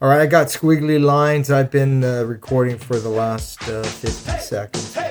All right, I got squiggly lines. I've been uh, recording for the last uh, 50 seconds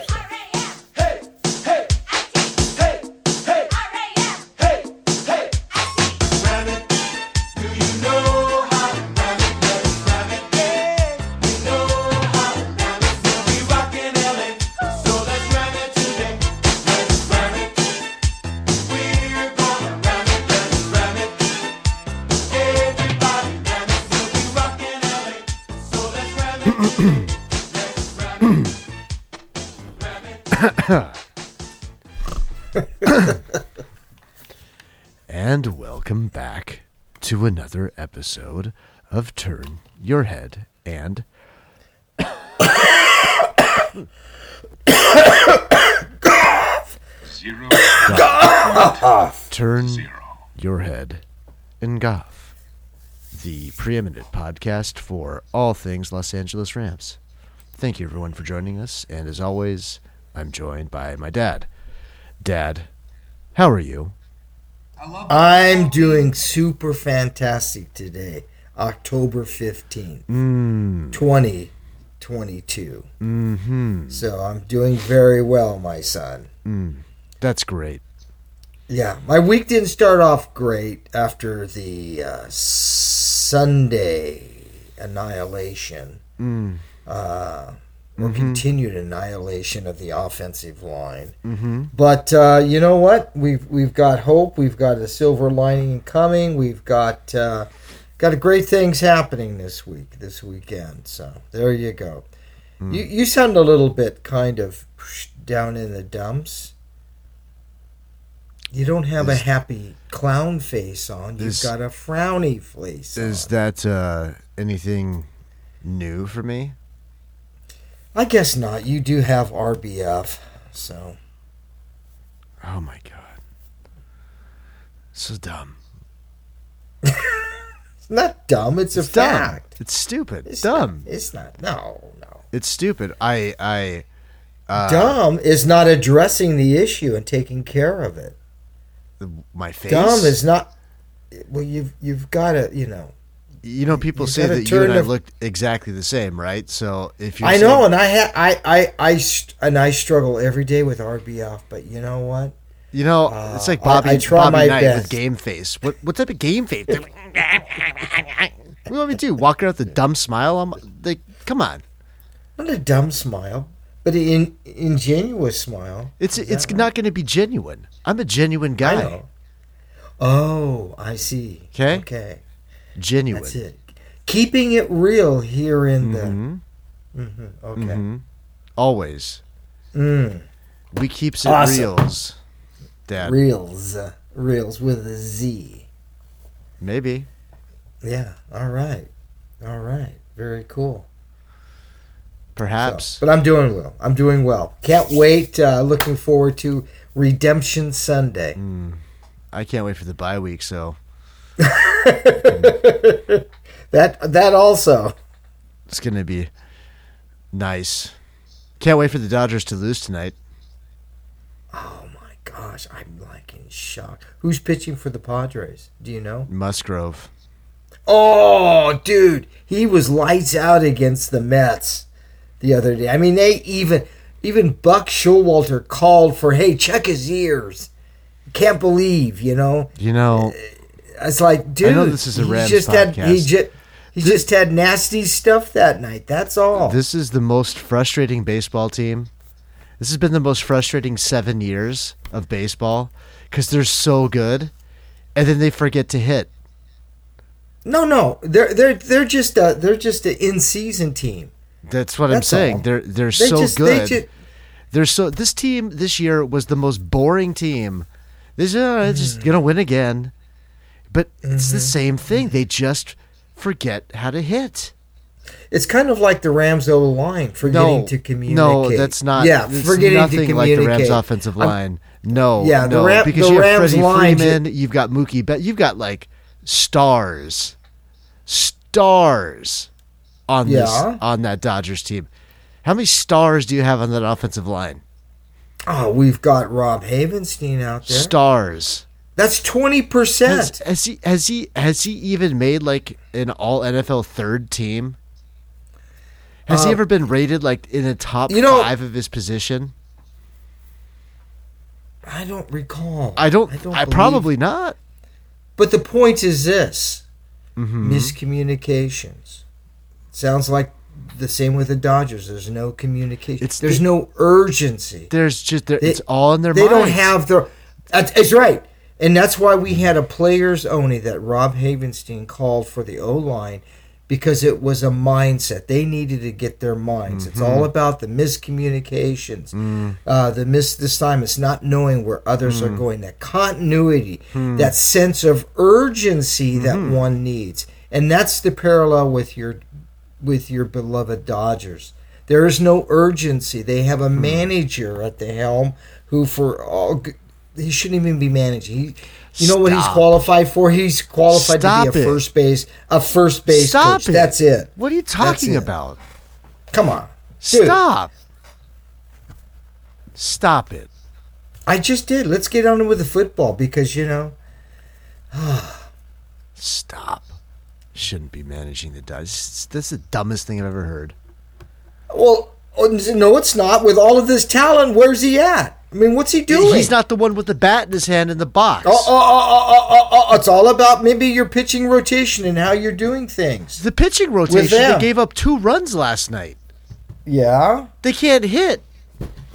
to another episode of Turn Your Head and Zero. Turn Your Head and Goff, the preeminent podcast for all things Los Angeles Rams. Thank you, everyone, for joining us. And as always, I'm joined by my dad. Dad, how are you? I'm doing super fantastic today, October 15th, Mm, 2022. mm-hmm. So I'm doing very well, my son. Mm, that's great. Yeah, my week didn't start off great after the uh, Sunday annihilation. Mm, uh, or continued annihilation of the offensive line. mm-hmm. But uh, you know what? We've we've got hope. We've got a silver lining coming. We've got uh, got a great things happening this week, this weekend. So there you go. You you sound a little bit kind of down in the dumps. You don't have a happy clown face on. You've is- got a frowny face. Is on. that uh, anything new for me? I guess not. You do have RBF, so. Oh my god. So dumb. It's not dumb. It's, It's a dumb. fact. It's stupid. It's dumb. Not, it's not. No, no. It's stupid. I I uh, dumb is not addressing the issue and taking care of it. my face. Dumb is not. Well, you've you've got to you know. You know, people you say that you and I look exactly the same, right? So if you I know, and I ha- I I I and I struggle every day with RBF, but you know what? you know, Uh, it's like Bobby, I try Bobby my Knight best. with game face. What what type of game face? what do you want me to do? Walk around with a dumb smile? I'm like, come on. Not a dumb smile, but an in, ingenuous smile. It's Is it's not going to be genuine. I'm a genuine right? I guy. know. Oh, I see. Okay? Okay, Genuine. that's it. Keeping it real here in Mhm, the. hmm okay. mhm. Always. Mm. We keeps it Awesome. reals. Dad. Reels, reels with a Z. Maybe. Yeah. All right. All right. Very cool. Perhaps. So, but I'm doing well. I'm doing well. Can't wait. Uh, looking forward to Redemption Sunday. Mm. I can't wait for the bye week, so That that also. it's gonna be nice. Can't wait for the Dodgers to lose tonight. Oh my gosh, I'm like in shock. Who's pitching for the Padres? Do you know? Musgrove. Oh, dude, he was lights out against the Mets the other day. I mean, they even even Buck Showalter called for, "Hey, check his ears." Can't believe, you know. You know, uh, It's like, dude, I know this is a he Rams just had he podcast. just he just had nasty stuff that night. That's all. this is the most frustrating baseball team. This has been the most frustrating seven years of baseball because they're so good, and then they forget to hit. no, no, they're they're they're just a they're just an in season team. That's what That's I'm saying. all. They're they're They so just good. they just They're so this team this year was the most boring team. This uh, just gonna win again, but it's the mm-hmm. same thing. Mm-hmm. They just forget how to hit. It's kind of like the Rams O line forgetting No, to communicate. no, that's not. Yeah, forgetting to nothing like the Rams offensive I'm- line. no, Yeah, the no, Ram- because the you have Rams Freddie line Freeman, you've got Mookie Betts, you've got like stars, stars on this on that Dodgers team. How many stars do you have on that offensive line? Oh, we've got Rob Havenstein out there. Stars. That's twenty percent. Has, he has he has he even made like an all NFL third team? Has he Uh, ever been rated like in the top you know- five of his position? I don't recall. I don't. I, believe- probably not. But the point is this: Mm-hmm. miscommunications. Sounds like the same with the Dodgers. There's no communication. It's There's the- no urgency. There's just there, They- it's all in their They minds. don't have the. That's, it's right, and that's why we had a players only that Rob Havenstein called for the O line because it was a mindset. They needed to get their minds. It's Mm-hmm. all about the miscommunications, Mm. uh, the missed assignments, not knowing where others are going, that continuity, Hmm. that sense of urgency that Mm-hmm. one needs, and that's the parallel with your with your beloved Dodgers. There is no urgency. They have Hmm. a manager at the helm who, for all, he shouldn't even be managing. He, you know what he's qualified for? He's qualified Stop to be a it. first base, a first base Stop coach. it. That's it. What are you talking about? Come on, Dude, Stop. Stop it. I just did. Let's get on with the football because you know Stop. Shouldn't be managing the Dodgers. That's the dumbest thing I've ever heard. Well, oh, no, it's not. With all of this talent, where's he at? I mean, what's he doing? He's not the one with the bat in his hand in the box. Oh, oh, oh, It's all about maybe your pitching rotation and how you're doing things. The pitching rotation, they gave up two runs last night. Yeah, They can't hit.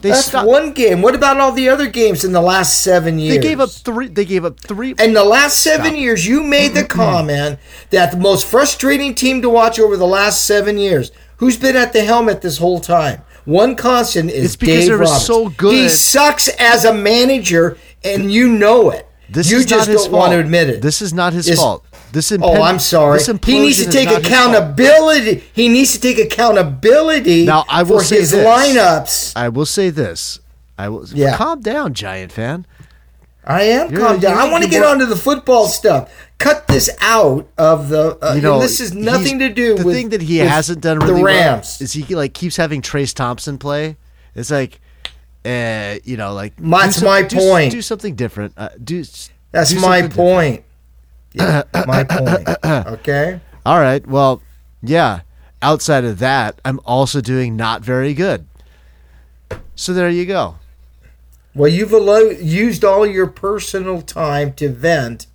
They that's stopped. one game. What about all the other games in the last seven years? They gave up three. They gave up three. In the last seven Stop. years, you made the comment that the most frustrating team to watch over the last seven years. Who's been at the helmet this whole time? One constant is It's because Dave they were Roberts. so good. He sucks as a manager, and you know it. This you is just not his don't fault. want to admit it. This is not his This- fault. This Oh, I'm sorry. This He needs to take not his fault. accountability. He needs to take accountability Now, I will for say his this. lineups. I will say this. I will. Yeah. Calm down, Giant fan. I am You're- calm down. I want to get onto the football stuff. Cut this out of the. Uh, You know, this is nothing to do with the with thing that he hasn't done really the well Rams. is he like keeps having Trayce Thompson play. It's like, uh, you know, like that's some- my do- point. Do something different. Uh, do That's do my different. point. Yeah, my point. Okay. All right. Well, yeah. Outside of that, I'm also doing not very good. So there you go. Well, you've allo- used all your personal time to vent,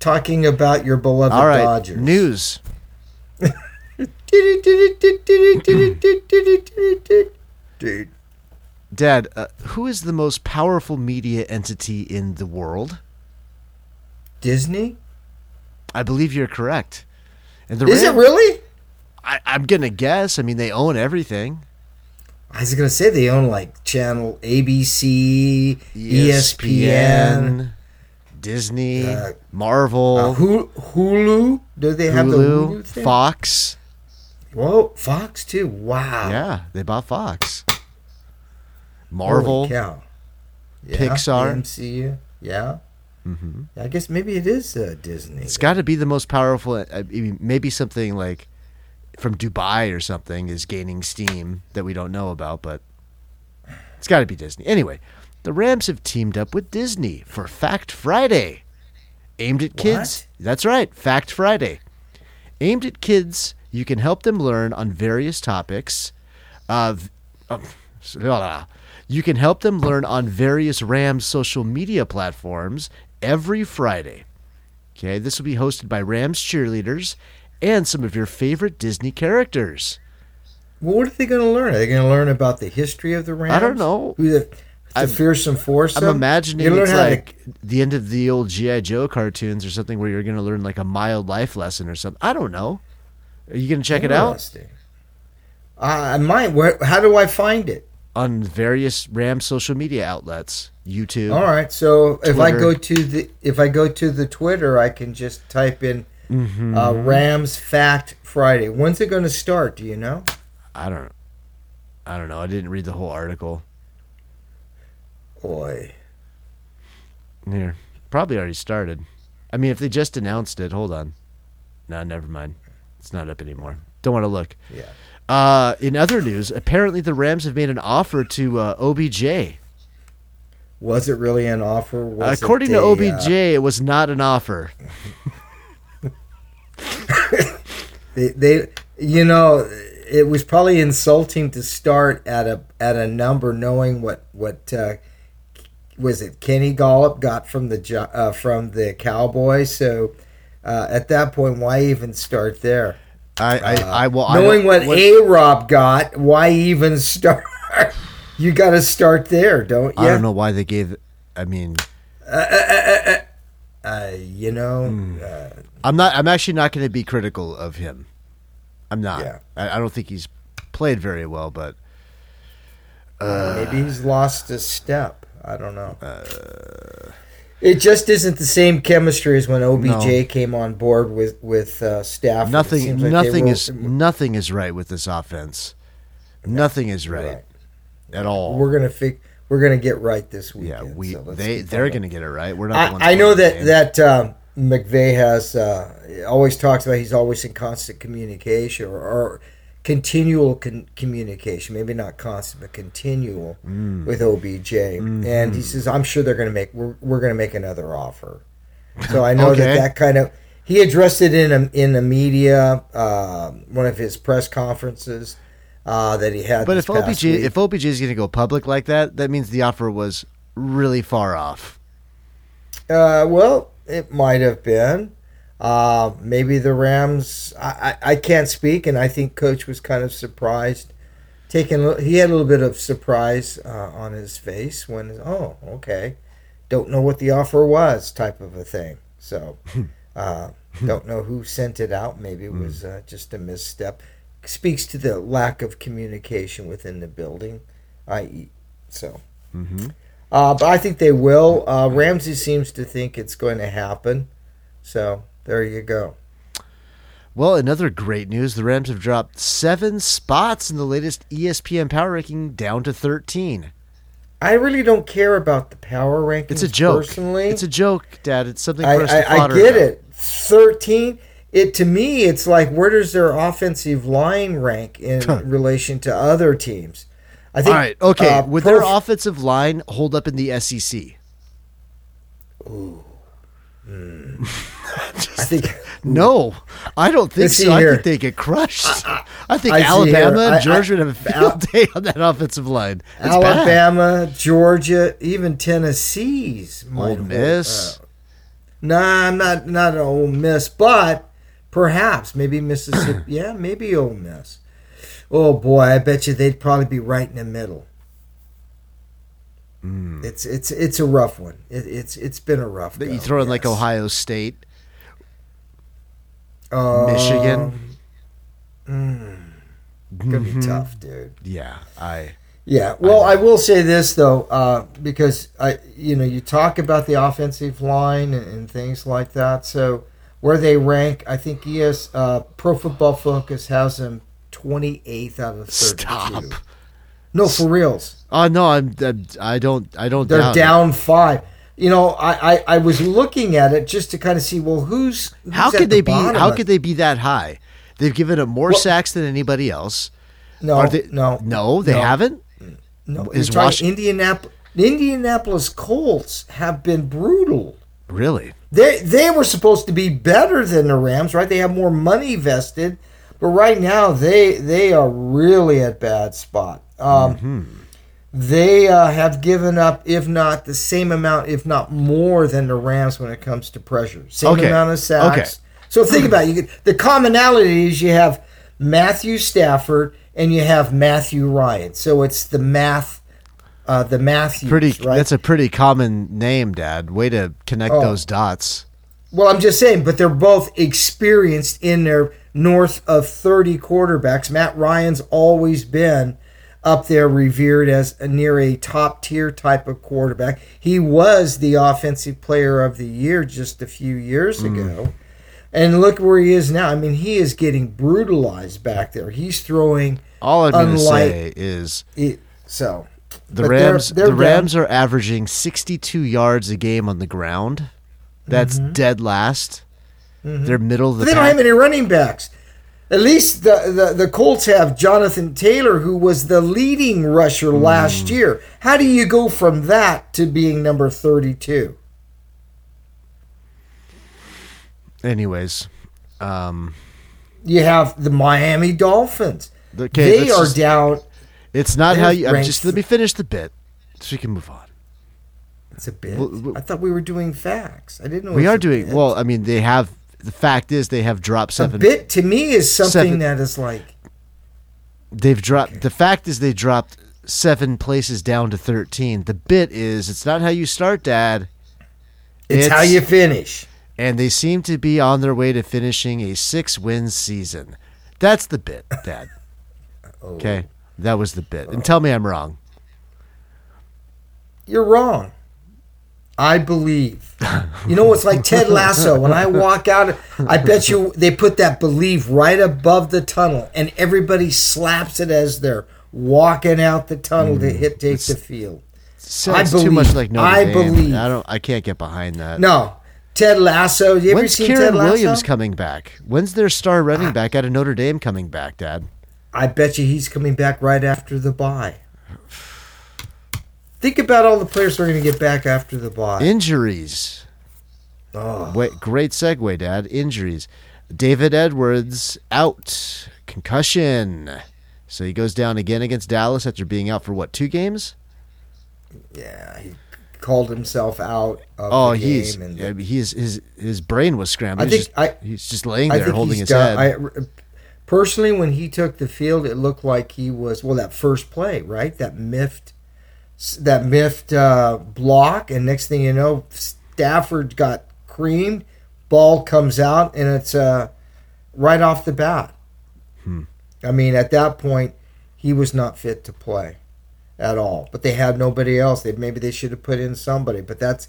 talking about your beloved Mm. All right. Dodgers. News. Dude, Dad, uh, who is the most powerful media entity in the world? Disney? I believe you're correct. And the Is it really? I, I'm gonna guess. I mean, they own everything. I was gonna say they own like channel ABC, E ESPN, Disney, Uh, Marvel, uh, Hulu, Hulu. Do they have the Hulu, Hulu thing? Fox. Whoa, Fox too. Wow. Yeah, they bought Fox. Holy Marvel. cow. Yeah, Pixar. MCU. Yeah. Mm-hmm. I guess maybe it is uh, Disney. It's got to be the most powerful. I maybe something like from Dubai or something is gaining steam that we don't know about, but it's got to be Disney. Anyway, the Rams have teamed up with Disney for Fact Friday, aimed at kids. That's right, Fact Friday, aimed at kids. You can help them learn on various topics. Of, um, of you can help them learn on various Rams social media platforms every Friday. Okay, this will be hosted by Rams cheerleaders and some of your favorite Disney characters. Well, what are they going to learn? Are they going to learn about the history of the Rams? I don't know. Who the, the I'm- fearsome foursome? I'm imagining it's how to- like the end of the old GI Joe cartoons or something where you're going to learn like a mild life lesson or something. I don't know. Are you going to check it out Uh, I might. Where, how do I find it? on various Ram social media outlets? YouTube. All right. So if I go to the if I go to the Twitter, I can just type in Mm-hmm. uh, Rams Fact Friday. When's it going to start? Do you know? I don't. I don't know. I didn't read the whole article. Boy, Here, probably already started. I mean, if they just announced it, hold on. No, never mind. It's not up anymore. Don't want to look. yeah. Uh, in other news, apparently the Rams have made an offer to uh, OBJ. Was it really an offer? Was According it to OBJ, uh, it was not an offer. they, they, you know, it was probably insulting to start at a at a number, knowing what what uh, was it Kenny Gallup got from the uh, from the Cowboys. So uh, at that point, why even start there? I, I, I will. I Uh, Knowing don't- what A Rob got, why even start? you got to start there, don't you? I don't know why they gave. I mean, Uh, you know, Hmm. Uh, I'm not. I'm actually not going to be critical of him. I'm not. Yeah. I, I don't think he's played very well, but maybe he's lost a step. I don't know. Uh, it just isn't the same chemistry as when OBJ No. came on board with with uh, Stafford. Nothing. like nothing were- is nothing is right with this offense. Nothing is right, Right. at all. We're gonna fix. We're gonna get right this week. yeah, we so they they're going to get it right. We're not. the ones I, I know that that um, McVay has uh, always talks about he's always in constant communication or, or continual con- communication, maybe not constant but continual Mm. with OBJ. Mm-hmm. And he says, "I'm sure they're going to make we're, we're going to make another offer." So I know Okay. that that kind of he addressed it in a, in the media, uh, one of his press conferences uh, that he had. But if OBJ week. if OBJ is going to go public like that, that means the offer was really far off. Uh, well, it might have been. Uh, maybe the Rams. I, I, I can't speak, and I think Coach was kind of surprised. Taking he had a little bit of surprise uh, on his face when oh okay, don't know what the offer was type of a thing. So uh, don't know who sent it out. Maybe it was uh, just a misstep. Speaks to the lack of communication within the building, i.e. So. Mm-hmm. Uh, but I think they will. Uh, Ramsey seems to think it's going to happen. So there you go. Well, another great news: the Rams have dropped seven spots in the latest ESPN Power Ranking, down to thirteen. I really don't care about the power rankings. It's a joke. Personally, It's a joke, Dad. It's something I, for us to I, I get about. it. Thirteen. It to me, it's like where does their offensive line rank in relation to other teams? I think. All right, okay. uh, Would their offensive line hold up in the SEC? I think. No, I don't think so. I here. think they get crushed. I think I Alabama and Georgia would have a field day on that offensive line. It's bad. Alabama, Georgia, even Tennessee's might Ole Miss. uh, Nah, I'm not not an Ole Miss, but perhaps maybe Mississippi. yeah, maybe Ole Miss. Oh boy, I bet you they'd probably be right in the middle. Hmm. It's it's it's a rough one. It, it's it's been a rough. That go, you throw in like. Ohio State, Um, Michigan. Gonna be Mhm. tough, dude. Yeah, I. Yeah. Well, I will say this though, uh, because I, you know, you talk about the offensive line and, and things like that. So where they rank, I think ES uh, Pro Football Focus has them twenty eighth out of thirty two. Stop. No, for reals, Oh no, I'm. I'm- I don't. I don't. they're doubt it. down five. You know, I, I, I was looking at it just to kind of see, well, who's, who's How could the they be? How could they be that high? They've given up more Well- sacks than anybody else. No, Are they, no, no, they no. haven't. No, Is you're Indianapolis. The Indianapolis Colts have been brutal. Really? They they were supposed to be better than the Rams, right? They have more money vested, but right now they they are really at bad spot. Um, Mm-hmm. They uh, have given up, if not the same amount, if not more than the Rams when it comes to pressure. Same Okay. amount of sacks. Okay. So think about it. You get, the commonality is you have Matthew Stafford and you have Matthew Ryan. So it's the math, uh, the Matthews, Pretty. right? That's a pretty common name, Dad. Way to connect Oh. those dots. Well, I'm just saying, but they're both experienced in their north of 30 quarterbacks. Matt Ryan's always been up there revered as a near a top tier type of quarterback. He was the offensive player of the year just a few years mm. ago. And look where he is now. I mean, he is getting brutalized back there. He's throwing All I'm going to say is it, so the but they're- Rams. they're the down. Rams are averaging 62 yards a game on the ground. That's dead last. They're middle of the Mm-hmm. they don't have any running backs. At least the, the, the Colts have Jonathan Taylor, who was the leading rusher last year. How do you go from that to being number 32? Anyways, um, You have the Miami Dolphins. okay, they are just- down. It's not how you. I'm just let me finish the bit, so we can move on. It's a bit. Well, well- I thought we were doing facts. I didn't know We are doing bit. well. I mean, they have. The fact is, they have dropped seven. A bit to me is something seven- that is like They've dropped. The fact is, they dropped seven places down to thirteen. The bit is, it's not how you start, Dad. it's, how you finish. And they seem to be on their way to finishing a six-win season. That's the bit, Dad. Oh. Okay, that was the bit. And oh. tell me I'm wrong. You're wrong. I believe. You know, it's like Ted Lasso. When I walk out, I bet you they put that believe right above the tunnel, and everybody slaps it as they're walking out the tunnel to mm. hit take the field. I too much like Notre I Dame. believe. I don't. I can't get behind that. No, Ted Lasso. You ever When's seen Kyren? Williams coming back? When's their star running ah. back out of Notre Dame coming back, Dad? I bet you he's coming back right after the bye. Think about all the players who are going to get back after the bye. Injuries. oh, Wait, great segue, Dad. Injuries. David Edwards out. Concussion. So he goes down again against Dallas after being out for what, two games? yeah, he called himself out of Oh, the game. he's and yeah, he's his his brain was scrambled. I he's, think just, I- he's just laying there holding he's his done. head. I, personally, when he took the field, it looked like he was well. That first play, right? That miffed, that miffed uh, block, and next thing you know, Stafford got creamed. Ball comes out, and it's uh, right off the bat. Hmm. I mean, at that point, he was not fit to play at all. But they had nobody else. They maybe they should have put in somebody. But that's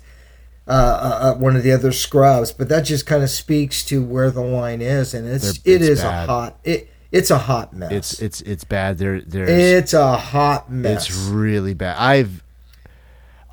uh, uh, uh, one of the other scrubs. But that just kind of speaks to where the line is, and it's They're- it it's is a hot it it's a hot mess. it's it's it's bad. There there's it's a hot mess. it's really bad. I've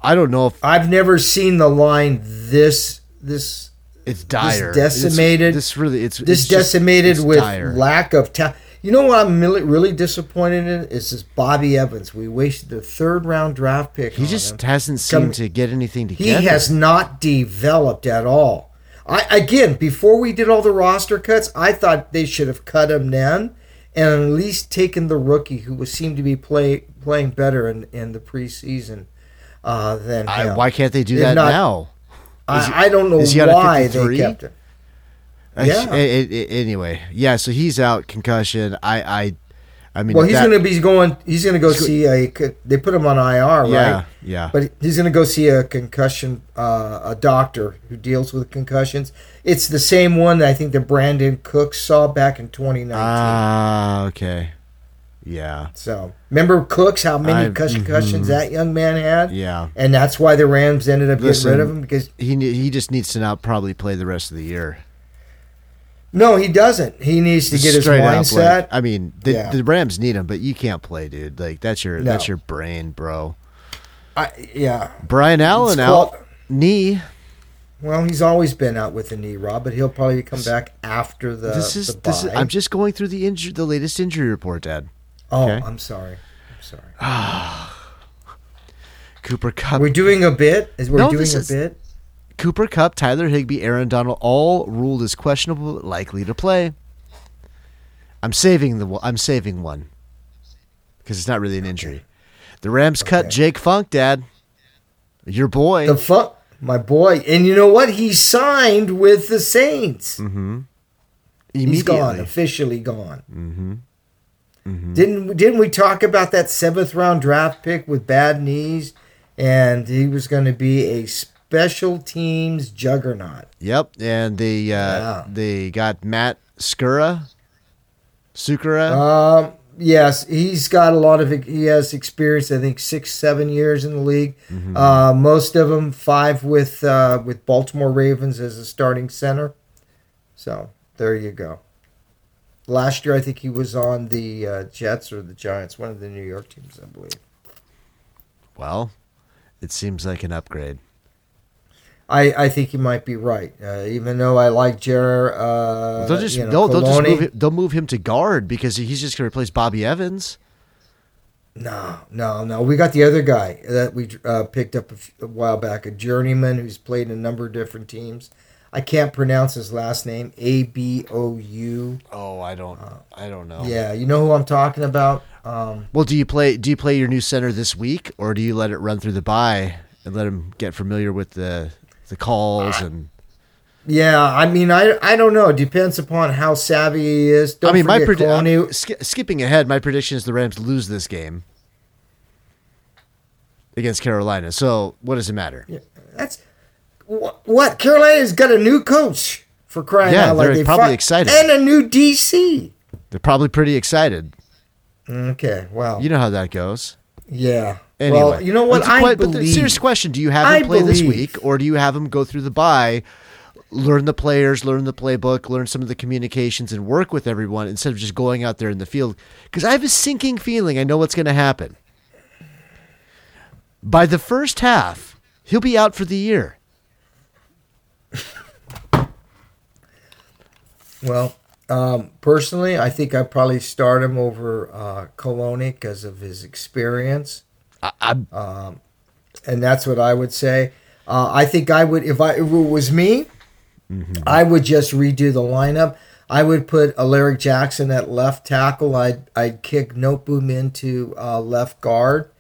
I don't know if I've never seen the line this this it's dire. decimated- It's, this really it's this it's just- decimated it's with dire. lack of talent. You know what I'm really, disappointed in is this Bobby Evans. We wasted the third round draft pick. He just hasn't Come- seemed to get anything together. He has not developed at all. I again, before we did all the roster cuts, I thought they should have cut him then, and at least taken the rookie who was seemed to be play, playing better in, in the preseason uh, than I, why can't they do If that not- now? he- I, I don't know is he on a why they 53? kept him. Yeah. a- a- anyway, yeah. So he's out concussion. I I I mean, Well, he's going to be going. He's going to go see a. They put him on IR, yeah right? yeah. But he's going to go see a concussion, uh, a doctor who deals with concussions. It's the same one that I think that Brandin Cook saw back in 2019. Ah, okay. Yeah, so remember Cooks, how many I- concussions mhm. that young man had, yeah. and that's why the Rams ended up getting rid of him because He he just needs to not probably play the rest of the year. No, he doesn't. He needs to get his Straight up, mindset. like, I mean, the, Yeah. the Rams need him, but you can't play, dude. Like that's your No. that's your brain, bro. I, yeah. Brian Allen It's out called- knee. Well, he's always been out with a knee, Rob, but he'll probably come back after the. this is the this is. I'm just going through the injury, the latest injury report, Dad. Oh, okay. I'm sorry. I'm sorry. Cooper Kupp, We're doing a bit. Is we're No, doing this a bit. Cooper Kupp, Tyler Higbee, Aaron Donald, all ruled as questionable, likely to play. I'm saving the. one- I'm saving one because it's not really an injury. The Rams cut Jake Funk, Dad. Your boy. The fuck, my boy, and you know what? He signed with the Saints. mm-hmm. He's gone, officially gone. Mm-hmm. Mm-hmm. Didn't didn't we talk about that seventh round draft pick with bad knees, and he was going to be a special teams juggernaut? Yep, and they uh, Yeah. they got Matt Skura, Sukura. Um, yes, he's got a lot of he has experience. I think six seven years in the league. Mhm. Uh, most of them five with uh, with Baltimore Ravens as a starting center. So there you go. Last year, I think he was on the uh, Jets or the Giants, one of the New York teams, I believe. well, it seems like an upgrade. I, I think you might be right. Uh, even though I like Jer, uh, they'll just you know, they'll, they'll just move him, they'll move him to guard because he's just going to replace Bobby Evans. No, no, no. We got the other guy that we uh, picked up a while back, a journeyman who's played in a number of different teams. I can't pronounce his last name. A B O U. Oh, I don't I don't know. Yeah, you know who I'm talking about. Um, Well, do you play do you play your new center this week or do you let it run through the bye and let him get familiar with the the calls and yeah, I mean, I I don't know. It depends upon how savvy he is. Don't I mean, my forget predi- Coloni- uh, sk- skipping ahead, my prediction is the Rams lose this game against Carolina. So, what does it matter? That's what, what Carolina's got a new coach for crying Yeah, out loud. they're They probably fi- excited. and a new DC. They're probably pretty excited. Okay, well, You know how that goes. yeah. Anyway, well, you know what? But the I but the believe. serious question: Do you have I him play this week, or do you have him go through the bye, learn the players, learn the playbook, learn some of the communications, and work with everyone instead of just going out there in the field? Because I have a sinking feeling I know what's going to happen. By the first half, he'll be out for the year. Well, um, personally, I think I'd probably start him over uh, Coloni because of his experience, I, I'm and that's what I would say. Uh, I think I would if I if it was me, I would just redo the lineup. I would put Alaric Jackson at left tackle. I'd I'd kick Noteboom into uh, left guard.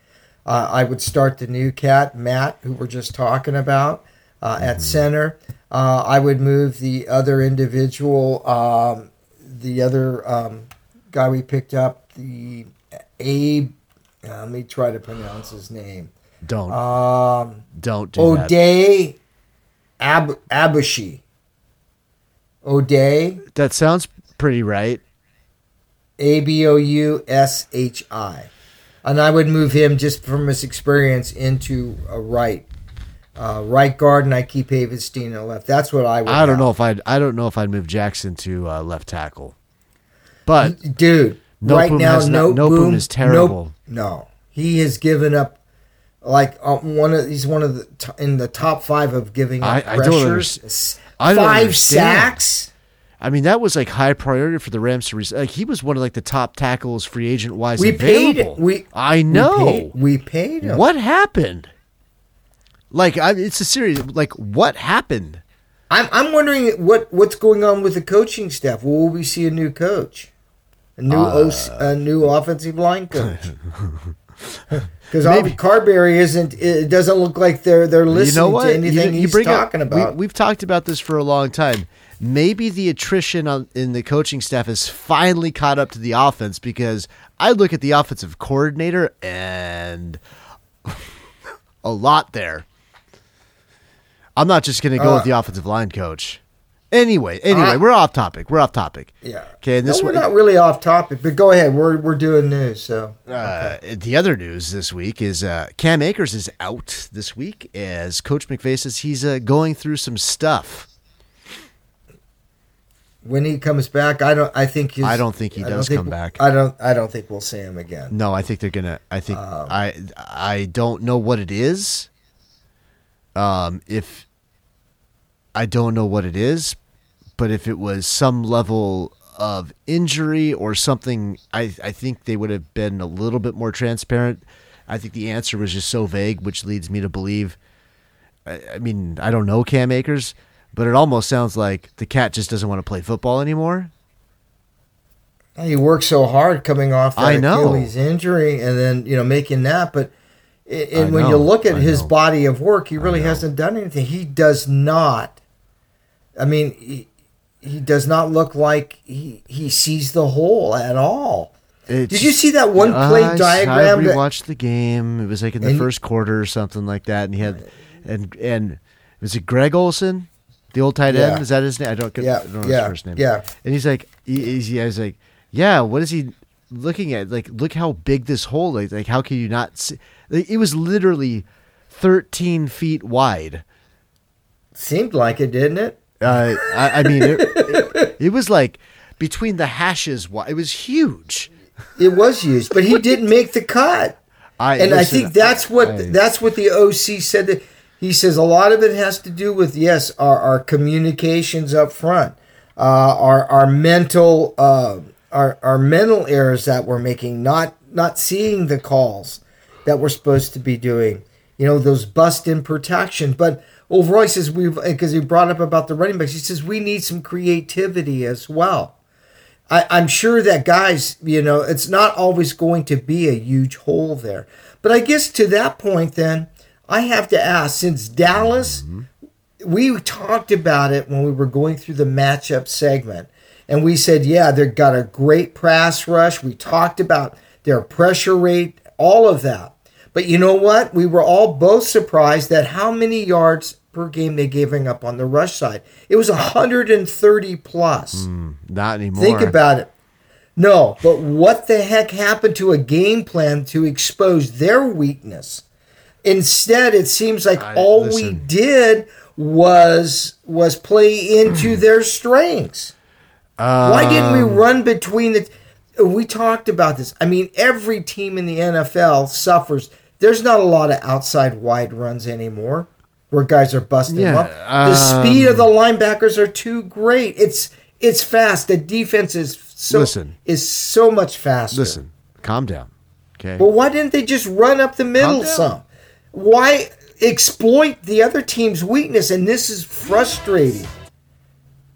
Uh, I would start the new cat Matt, who we're just talking about, uh, at center. Uh, I would move the other individual, um, the other um, guy we picked up, the Abe. Uh, let me try to pronounce his name. don't Um, don't do that. O'Day Ab- Aboushi. O'Day, That sounds pretty right. A B O U S H I. And I would move him just from his experience into a right. Uh, right guard, and I keep Havenstein at left. That's what I would. I don't have. know if I'd I don't know if I'd move Jackson to uh, left tackle, but dude. Right now, no, No is terrible. No, he has given up. Like uh, one of he's one of the t- in the top five of giving up I- I don't pressures. I Five sacks. I mean that was like high priority for the Rams to re- like he was one of like the top tackles free agent wise We paid available. we. I we know paid- We paid, him. what happened. Like I, it's a serious like what happened. I'm I'm wondering what what's going on with the coaching staff. Will we see a new coach, a new Uh, OC, a new offensive line coach? Because Maybe. Carberry isn't. It doesn't look like they're they're listening you know to anything you, he's bring talking up, about. We, we've talked about this for a long time. Maybe the attrition on, in the coaching staff has finally caught up to the offense because I look at the offensive coordinator and a lot there. I'm not just going to go Uh, with the offensive line coach. Anyway, anyway, we're off topic. We're off topic. yeah. Okay, and this no, we're not really off topic, but go ahead. We're we're doing news, so Uh, The other news this week is uh, Cam Akers is out this week as Coach McVay says he's uh, going through some stuff. when he comes back, I don't. I think his, I don't think he does think- come back. I don't. I don't think we'll see him again. No, I think they're gonna. I think Um, I I don't know what it is. Um, if I don't know what it is, but if it was some level of injury or something, I I think they would have been a little bit more transparent. I think the answer was just so vague, which leads me to believe. I, I mean, I don't know Cam Akers, but it almost sounds like the cat just doesn't want to play football anymore. He worked so hard coming off that I know. Achilles injury, and then you know making that. But and when you look at I his know. body of work, he really hasn't done anything. He does not. I mean, he, he does not look like he he sees the hole at all. It Did you see that one play I, diagram I that- rewatched the game. It was like in the first quarter or something like that, and he had and and was it Greg Olsen, the old tight end? Yeah. Is that his name? I don't, Yeah, I don't know yeah, his first name. yeah. and he's like, he, he's, he was like, yeah. What is he looking at? Like, look how big this hole is. Like, how can you not see? Like, it was literally thirteen feet wide. Seemed like it, didn't it? Uh, I, I mean, it, it, it was like between the hashes. It was huge. It was huge, but he didn't make the cut. I and I think that's what I- that's what the OC said that He says a lot of it has to do with yes, our, our communications up front, uh, our our mental uh, our our mental errors that we're making, not not seeing the calls that we're supposed to be doing. You know those bust in protection, but overall, he says we've eh, because he brought up about the running backs. He says we need some creativity as well. I, I'm sure that guys, you know, it's not always going to be a huge hole there. But I guess to that point, then I have to ask since Dallas, mm-hmm. we talked about it when we were going through the matchup segment, and we said, yeah, they've got a great pass rush. We talked about their pressure rate, all of that. But you know what? We were all both surprised at how many yards per game they giving up on the rush side. It was 130 plus. Not anymore. Think about it. No, but what the heck happened to a game plan to expose their weakness? Instead, it seems like I- all we did was was play into their strengths. Why didn't we Um, run between the? We talked about this. I mean, every team in the NFL suffers. There's not a lot of outside wide runs anymore, where guys are busting Yeah, up. The um, speed of the linebackers are too great. It's it's fast. The defense is so Listen. is so much faster. Listen, calm down. Okay. Well, why didn't they just run up the middle some? Why exploit the other team's weakness? And this is frustrating.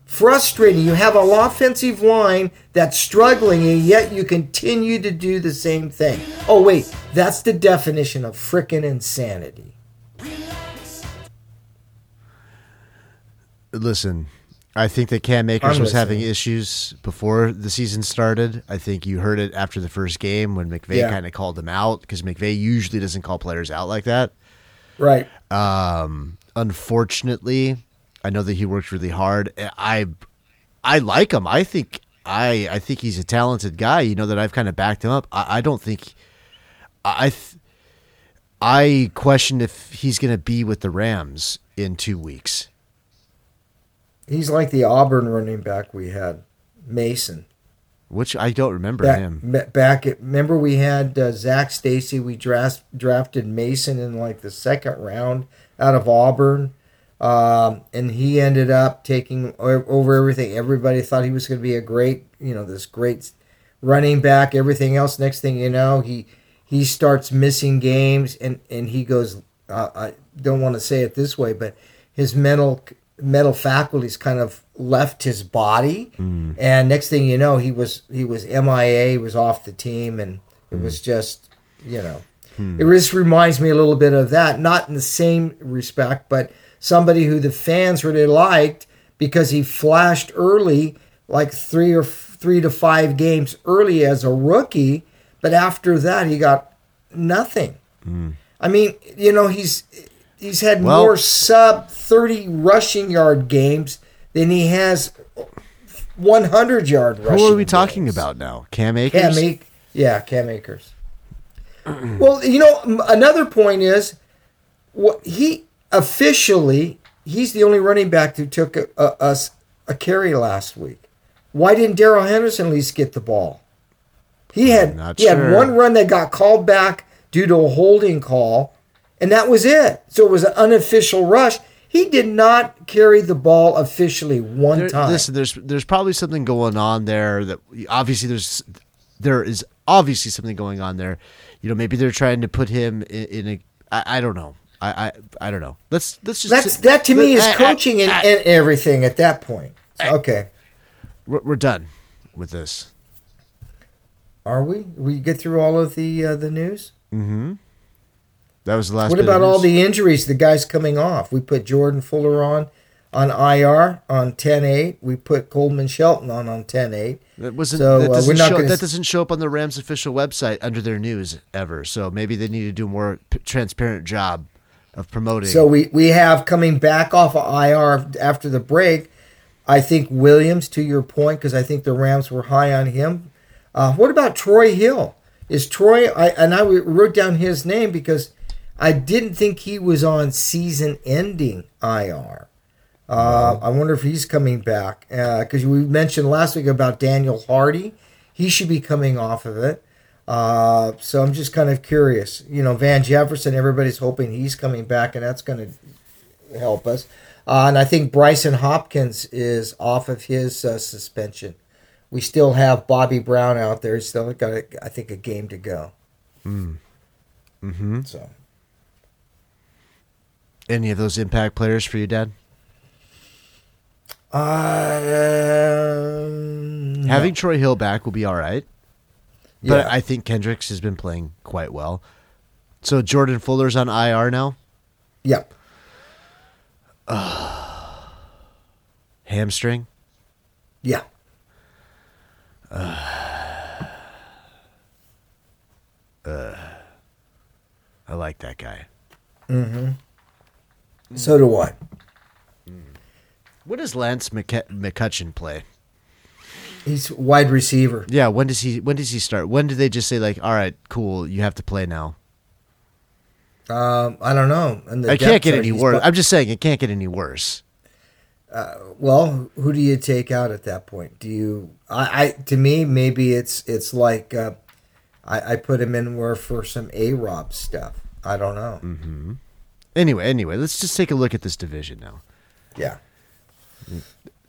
Frustrating. You have an offensive line that's struggling, and yet you continue to do the same thing. Oh, wait. That's the definition of frickin' insanity. Listen, I think that Cam Akers I'm was having issues before the season started. I think you heard it after the first game when McVay Yeah. kind of called him out because McVay usually doesn't call players out like that. Right. Um, unfortunately, I know that he worked really hard. I I like him. I think I I think he's a talented guy. You know that I've kind of backed him up. I, I don't think I th- I question if he's going to be with the Rams in two weeks. He's like the Auburn running back we had, Mason. Which I don't remember Back, him. back at, remember we had uh, Zac Stacy. We draft, drafted Mason in like the second round out of Auburn, um, and he ended up taking over everything. Everybody thought he was going to be a great, you know, this great running back. Everything else. Next thing you know, he he starts missing games, and and he goes. Uh, I don't want to say it this way, but his mental mental faculties kind of left his body. Hmm. And next thing you know he was he was mia he was off the team and it was hmm. just you know hmm. it just reminds me a little bit of that not in the same respect but somebody who the fans really liked because he flashed early like three or f- three to five games early as a rookie but after that he got nothing. I mean you know he's he's had Well- more sub 30 rushing yard games than he has 100 yard rushing Who are we talking about now? Cam Akers? Cam Ak- yeah, Cam Akers. well, you know, another point is what he officially he's the only running back who took a carry last week. Why didn't Darrell Henderson at least get the ball? He had he had one run that got called back due to a holding call, and that was it. So it was an unofficial rush. He did not carry the ball officially one There- time. Listen, there's there's probably something going on there that obviously there's there is obviously something going on there. You know, maybe they're trying to put him in, in a. I, I don't know. I, I I don't know. Let's let's just That's that to me is I- coaching and, I- and everything at that point. Okay, we're, we're done with this. are we? We get through all of the uh, the news. That was the last. What bit of about all the injuries? The guys coming off. We put Jordan Fuller on on IR on 10-8. We put Coleman Shelton on on 10-8. That wasn't. So, that, uh, doesn't we're show, gonna that doesn't show up on the Rams official website under their news ever. So maybe they need to do a more p- transparent job of promoting. So we we have coming back off of IR after the break. I think Williams, to your point, because I think the Rams were high on him. Uh, what about Troy Hill? Is Troy? I and I wrote down his name because I didn't think he was on season-ending IR. Uh, I wonder if he's coming back because we mentioned last week about Daniel Hardy. He should be coming off of it. Uh, so I'm just kind of curious. You know, Van Jefferson, everybody's hoping he's coming back, and that's going to help us. Uh, and I think Brycen Hopkins is off of his uh, suspension. We still have Bobby Brown out there. He's still got, a, I think, a game to go. Mm. Mm-hmm. So Any of those impact players for you, Dad? Uh, um, Having Troy Hill back will be all right. But Yeah. I think Kendricks has been playing quite well. So Jordan Fuller's on IR now. Yep. Hamstring. Yeah. Uh, I like that guy. Mm-hmm. So do I. What does Lance McC- McCutcheon play? He's wide receiver. Yeah, when does he when does he start? When do they just say like, "All right, cool, you have to play now"? Um, I don't know. And the It can't get any worse. I'm just saying it can't get any worse. Uh, well, who do you take out at that point? Do you? I, I to me, maybe it's it's like uh, I, I put him in where for some A Rob stuff. I don't know. Mm. Anyway, anyway, let's just take a look at this division now. Yeah.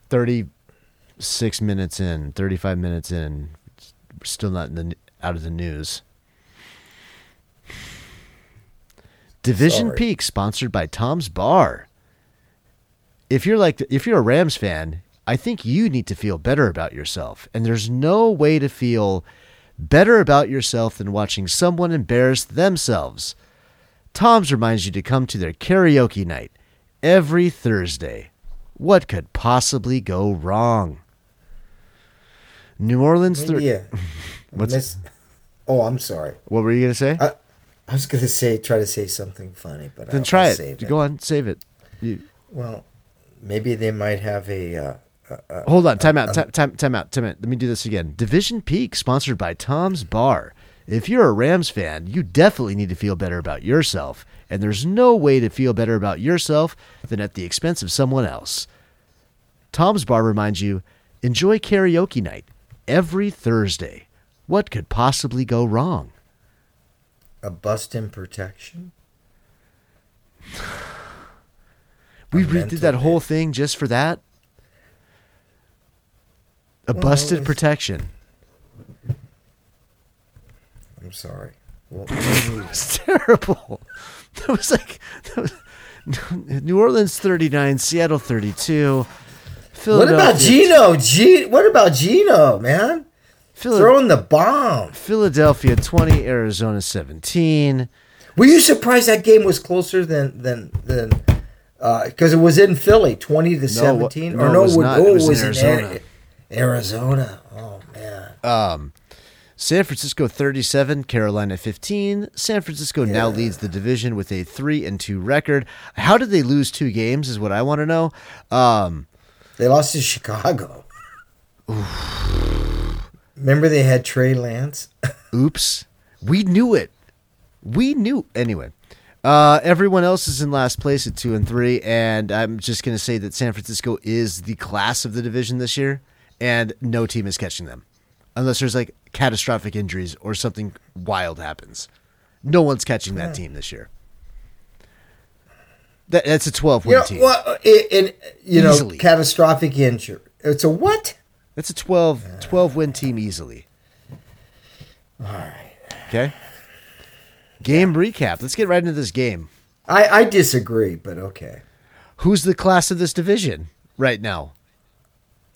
36 minutes in, 35 minutes in, we're still not in the out of the news. Division Sorry. Peak sponsored by Tom's Bar. If you're like if you're a Rams fan, I think you need to feel better about yourself. And there's no way to feel better about yourself than watching someone embarrass themselves. Tom's reminds you to come to their karaoke night every Thursday. What could possibly go wrong? New Orleans. Thir- Yeah. What's- Miss- oh, I'm sorry. what were you gonna say? I, I was gonna say try to say something funny, but then I'll, try I'll it. Go on, save it. You, Well, maybe they might have a. Uh, hold on. Time out. Time, time, time out. Time out. Let me do this again. Division Peak, sponsored by Tom's Bar. If you're a Rams fan, you definitely need to feel better about yourself. And there's no way to feel better about yourself than at the expense of someone else. Tom's Bar reminds you enjoy karaoke night every Thursday. What could possibly go wrong? a bust in protection. We redid that whole thing just for that? A Well, busted protection. I'm sorry. Well, It's terrible. That was like that was, New Orleans 39, Seattle 32. what about Geno? G. What about Geno, man? Phila- Throwing the bomb. Philadelphia 20, Arizona 17. Were you surprised that game was closer than than than? Because it was in Philly, twenty to seventeen, no, or it was. Oh, It was in in Arizona. Ari- Arizona. Oh man. Um, San Francisco 37, Carolina 15. San Francisco now leads the division with a 3 and 2 record. How did they lose two games is what I want to know. Um, They lost to Chicago. Remember they had Trey Lance. Oops. We knew it. We knew. Anyway, uh, everyone else is in last place at two and three, and I'm just going to say that San Francisco is the class of the division this year, and no team is catching them, unless there's like catastrophic injuries or something wild happens. No one's catching that hmm. team this year. That, that's a 12 You win know team. what? It, it, you know, catastrophic injury. It's a what? That's a 12, 12 win team easily. All right. Okay. Game recap. Let's get right into this game. I, I disagree, but okay. Who's the class of this division right now?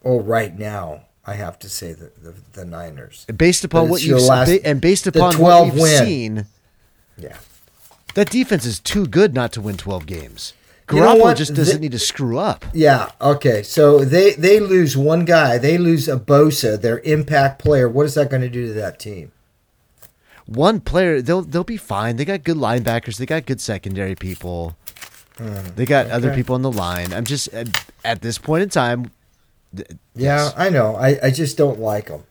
Oh, right now I have to say the the, the Niners. Based upon what you've your last- ba- and based upon 12 what you've win. seen, Yeah. that defense is too good not to win 12 games. You know Garoppolo just doesn't The- need to screw up. Yeah. Okay. So they they lose one guy. They lose a Bosa, their impact player. What is that going to do to that team? One player, they'll they'll be fine. They got good linebackers. They got good secondary people. Hmm, they got other people on the line. I'm just at, at this point in time. Yeah. I know. I, I just don't like them.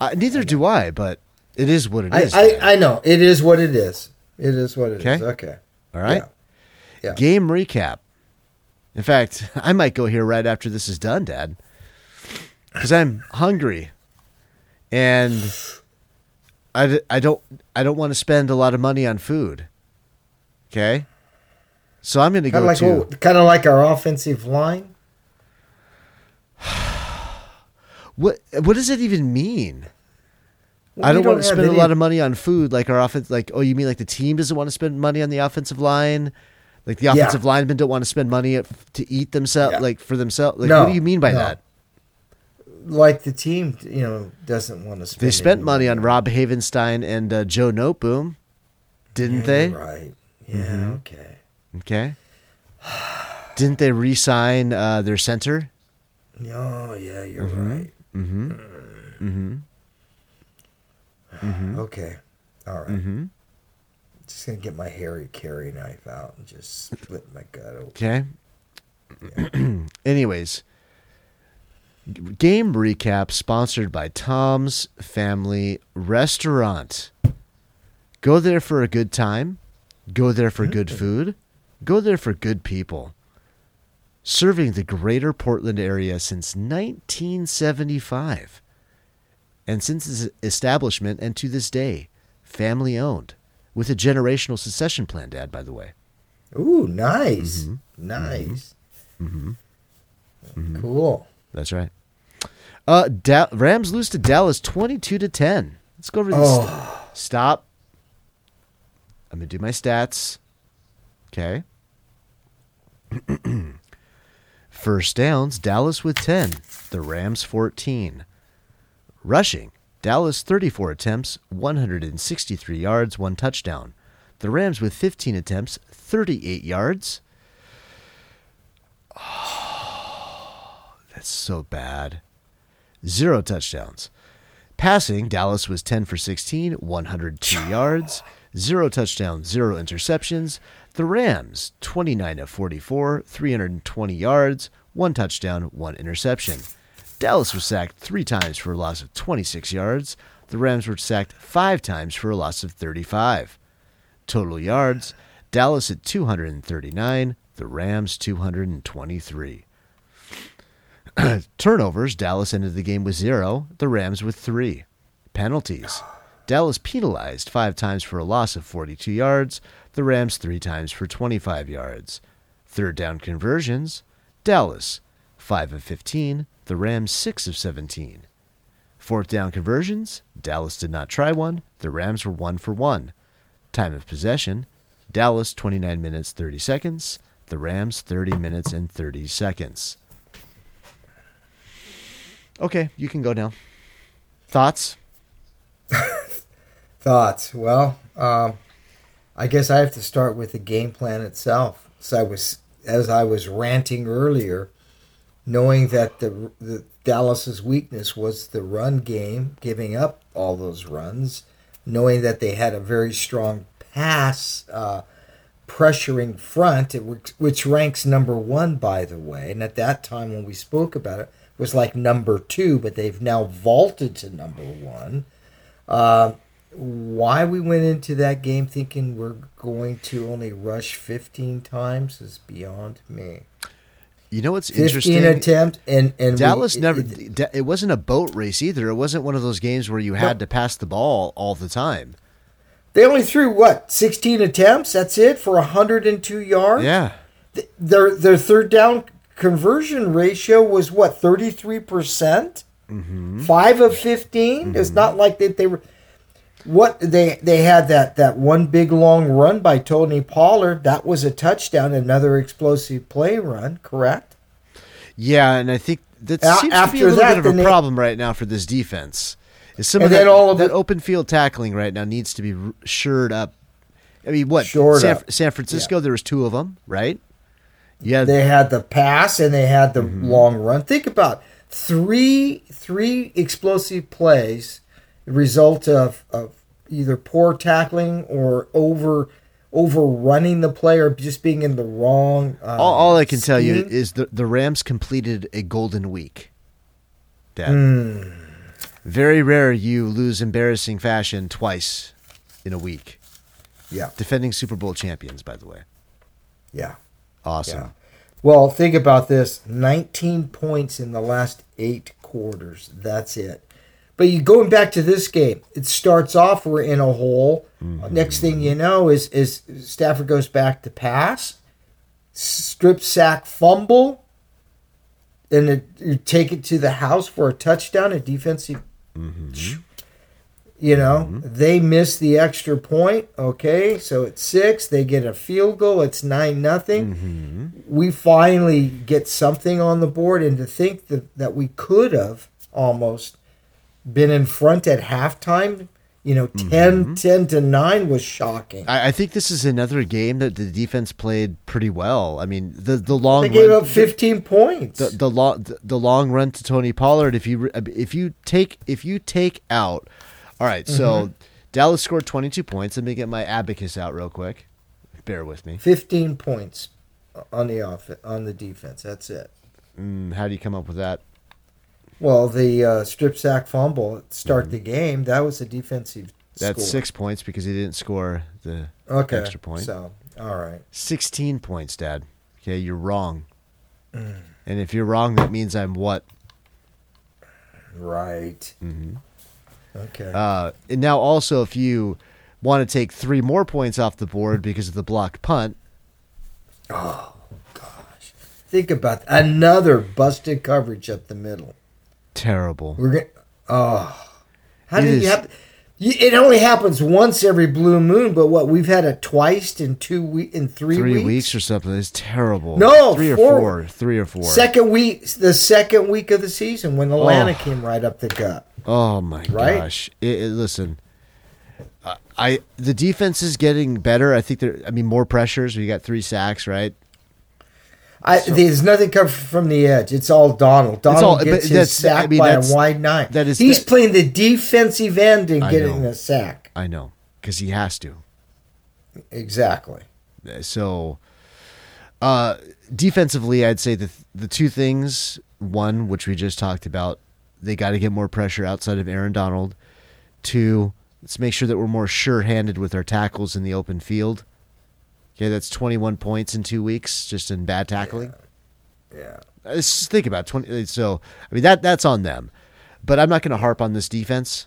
Uh, neither do I, but it is what it I, is. I. I know. It is what it is. It is what it is. Okay. Okay. All right. Yeah. Yeah. Game recap. In fact, I might go here right after this is done, Dad, because I'm hungry, and I, I don't I don't want to spend a lot of money on food. Okay, so I'm going to go like to kind of like our offensive line. what what does it even mean? Well, I we don't, want to spend a lot of money on food like our offense. Like, oh, you mean like the team doesn't want to spend money on the offensive line? Like the offensive linemen don't want to spend money to eat themselves, Yeah. like for themselves. Like, No, what do you mean by no. that? like the team. You know, doesn't want to spend. They spent any money on Rob Havenstein and uh, Joe Noteboom, didn't Yeah, they? Right. Yeah. Mhm. Okay. Okay. Didn't they re-sign uh, their center? Oh yeah, you're Mhm. right. Mm-hmm. Mm-hmm. Mm-hmm. Okay. All right. Mm-hmm. Just gonna get my hairy carry knife out and just split my gut open. Okay. Anyways, game recap sponsored by Tom's Family Restaurant. Go there for a good time. Go there for good food. Go there for good people. Serving the greater Portland area since 1975. And since its establishment and to this day, family owned. With a generational succession plan, Dad, by the way. Ooh, nice, Mhm. nice, Mm-hmm. cool. That's right. Uh, da- Rams lose to Dallas twenty-two to ten. Let's go over this. Oh, Stop. I'm gonna do my stats. Okay. First downs, Dallas with ten. The Rams fourteen. Rushing, Dallas thirty-four attempts, one hundred and sixty-three yards, one touchdown. The Rams with fifteen attempts, thirty-eight yards. That's so bad. Zero touchdowns. Passing, Dallas was 10 for 16, 102 yards, zero touchdowns, zero interceptions. The Rams, 29 of 44, 320 yards, one touchdown, one interception. Dallas was sacked three times for a loss of 26 yards. The Rams were sacked five times for a loss of 35. Total yards, Dallas at 239, the Rams 223. Turnovers, Dallas ended the game with zero, the Rams with three. Penalties. Dallas penalized five times for a loss of 42 yards, the Rams three times for 25 yards. Third down conversions, Dallas 5 of 15, the Rams 6 of 17. Fourth down conversions, Dallas did not try one, the Rams were 1 for 1. Time of possession, Dallas 29 minutes 30 seconds, the Rams 30 minutes and 30 seconds. Okay, you can go now. Thoughts? thoughts. Well, um, I guess I have to start with the game plan itself. So I was, as I was ranting earlier, knowing that the, the Dallas's weakness was the run game, giving up all those runs, knowing that they had a very strong pass uh, pressuring front, which ranks number one, by the way. And at that time, when we spoke about it, was like number two, but they've now vaulted to number one. Uh, why we went into that game thinking we're going to only rush 15 times is beyond me. You know what's 15 interesting? attempt and and we- Dallas it- never. it- Da- it wasn't a boat race either. It wasn't one of those games where you had to pass the ball all the time. they only threw what 16 attempts. That's it for 102 yards. Yeah. Their their third down conversion ratio was what 33 percent. Mm-hmm. Five of 15. It's not like that they were. What they they had that that one big long run by Tony Pollard. That was a touchdown. Another explosive play run. Correct. Yeah, and I think that A- seems to be a little that, bit of a they- problem right now for this defense. Is some of that, all of that it- open field tackling right now needs to be shored up. I mean, what San. San Francisco? There was two of them, right? Yeah, They had the pass and they had the Mm-hmm. long run. Think about three three explosive plays, result of, of either poor tackling or over overrunning the play or just being in the wrong. Uh, all, all I can tell you is the the Rams completed a golden week. Dad. Hmm. Very rare you lose embarrassing fashion twice in a week. yeah, Defending Super Bowl champions, by the way. yeah, Awesome. yeah. Well, think about this: nineteen points in the last eight quarters. That's it. But you going back to this game, it starts off we're in a hole. Mm-hmm. Next thing you know is is Stafford goes back to pass, strip sack fumble, and it, you take it to the house for a touchdown, a defensive. Mm-hmm. You know, mm-hmm. they miss the extra point. Okay, so it's six. They get a field goal. It's nine nothing. Mm-hmm. We finally get something on the board, and to think that that we could have almost been in front at halftime. You know, mm-hmm. 10, 10 to nine was shocking. I, I think this is another game that the defense played pretty well. I mean, the the long They gave run- up fifteen points. the the long the long run to Tony Pollard. If you if you take if you take out, all right. So Mm-hmm. Dallas scored twenty two points. Let me get my abacus out real quick. Bear with me. Fifteen points on the off on the defense. That's it. Mm, how do you come up with that? Well, the uh, strip sack fumble at start the game. That was a defensive. Mm-hmm. That's score. six points because he didn't score the Okay. extra point. So, all right. Sixteen points, Dad. Okay, you're wrong. Mm. And if you're wrong, that means I'm what? Right. Mm-hmm. Okay. Uh, and now also, if you want to take three more points off the board because of the blocked punt, Oh gosh! Think about that. another busted coverage up the middle. terrible. We're gonna. Oh, how It did you have? It only happens once every blue moon, but what we've had it twice in two week in three, Three weeks. weeks or something. It's terrible. No, three or four- four. Three or four. Second week, the second week of the season when Atlanta Oh. came right up the gut. Oh my Right? gosh! It, it- listen, I, I the defense is getting better. I think there. I mean, more pressures. We got three sacks, right? I, there's nothing coming from the edge. It's all Donald. Donald all- gets his sack I mean, by a wide nine. that is- He's that- playing the defensive end and getting a sack. I know because he has to. Exactly. So, uh, defensively, I'd say the the two things. One, which we just talked about, they got to get more pressure outside of Aaron Donald. Two, let's make sure that we're more sure-handed with our tackles in the open field. Okay, that's 21 points in two weeks just in bad tackling. Yeah. Uh, let's just think about 20. Uh, so, I mean, that that's on them. But I'm not going to harp on this defense.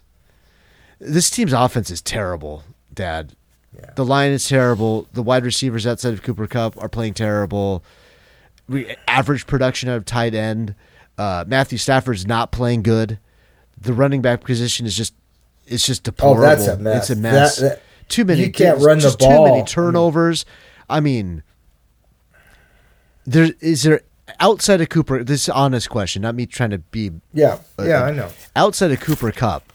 This team's offense is terrible, Dad. Yeah. The line is terrible. The wide receivers outside of Cooper Kupp are playing terrible. We average production out of tight end. Uh, Matthew Stafford's not playing good. The running back position is just it's just Oh, deplorable. that's a mess. It's a mess. That- that- too many. you can't run the just Too many turnovers. I mean, there is there outside of Cooper. This is an honest question, not me trying to be Yeah. Yeah, I know. outside of Cooper Kupp,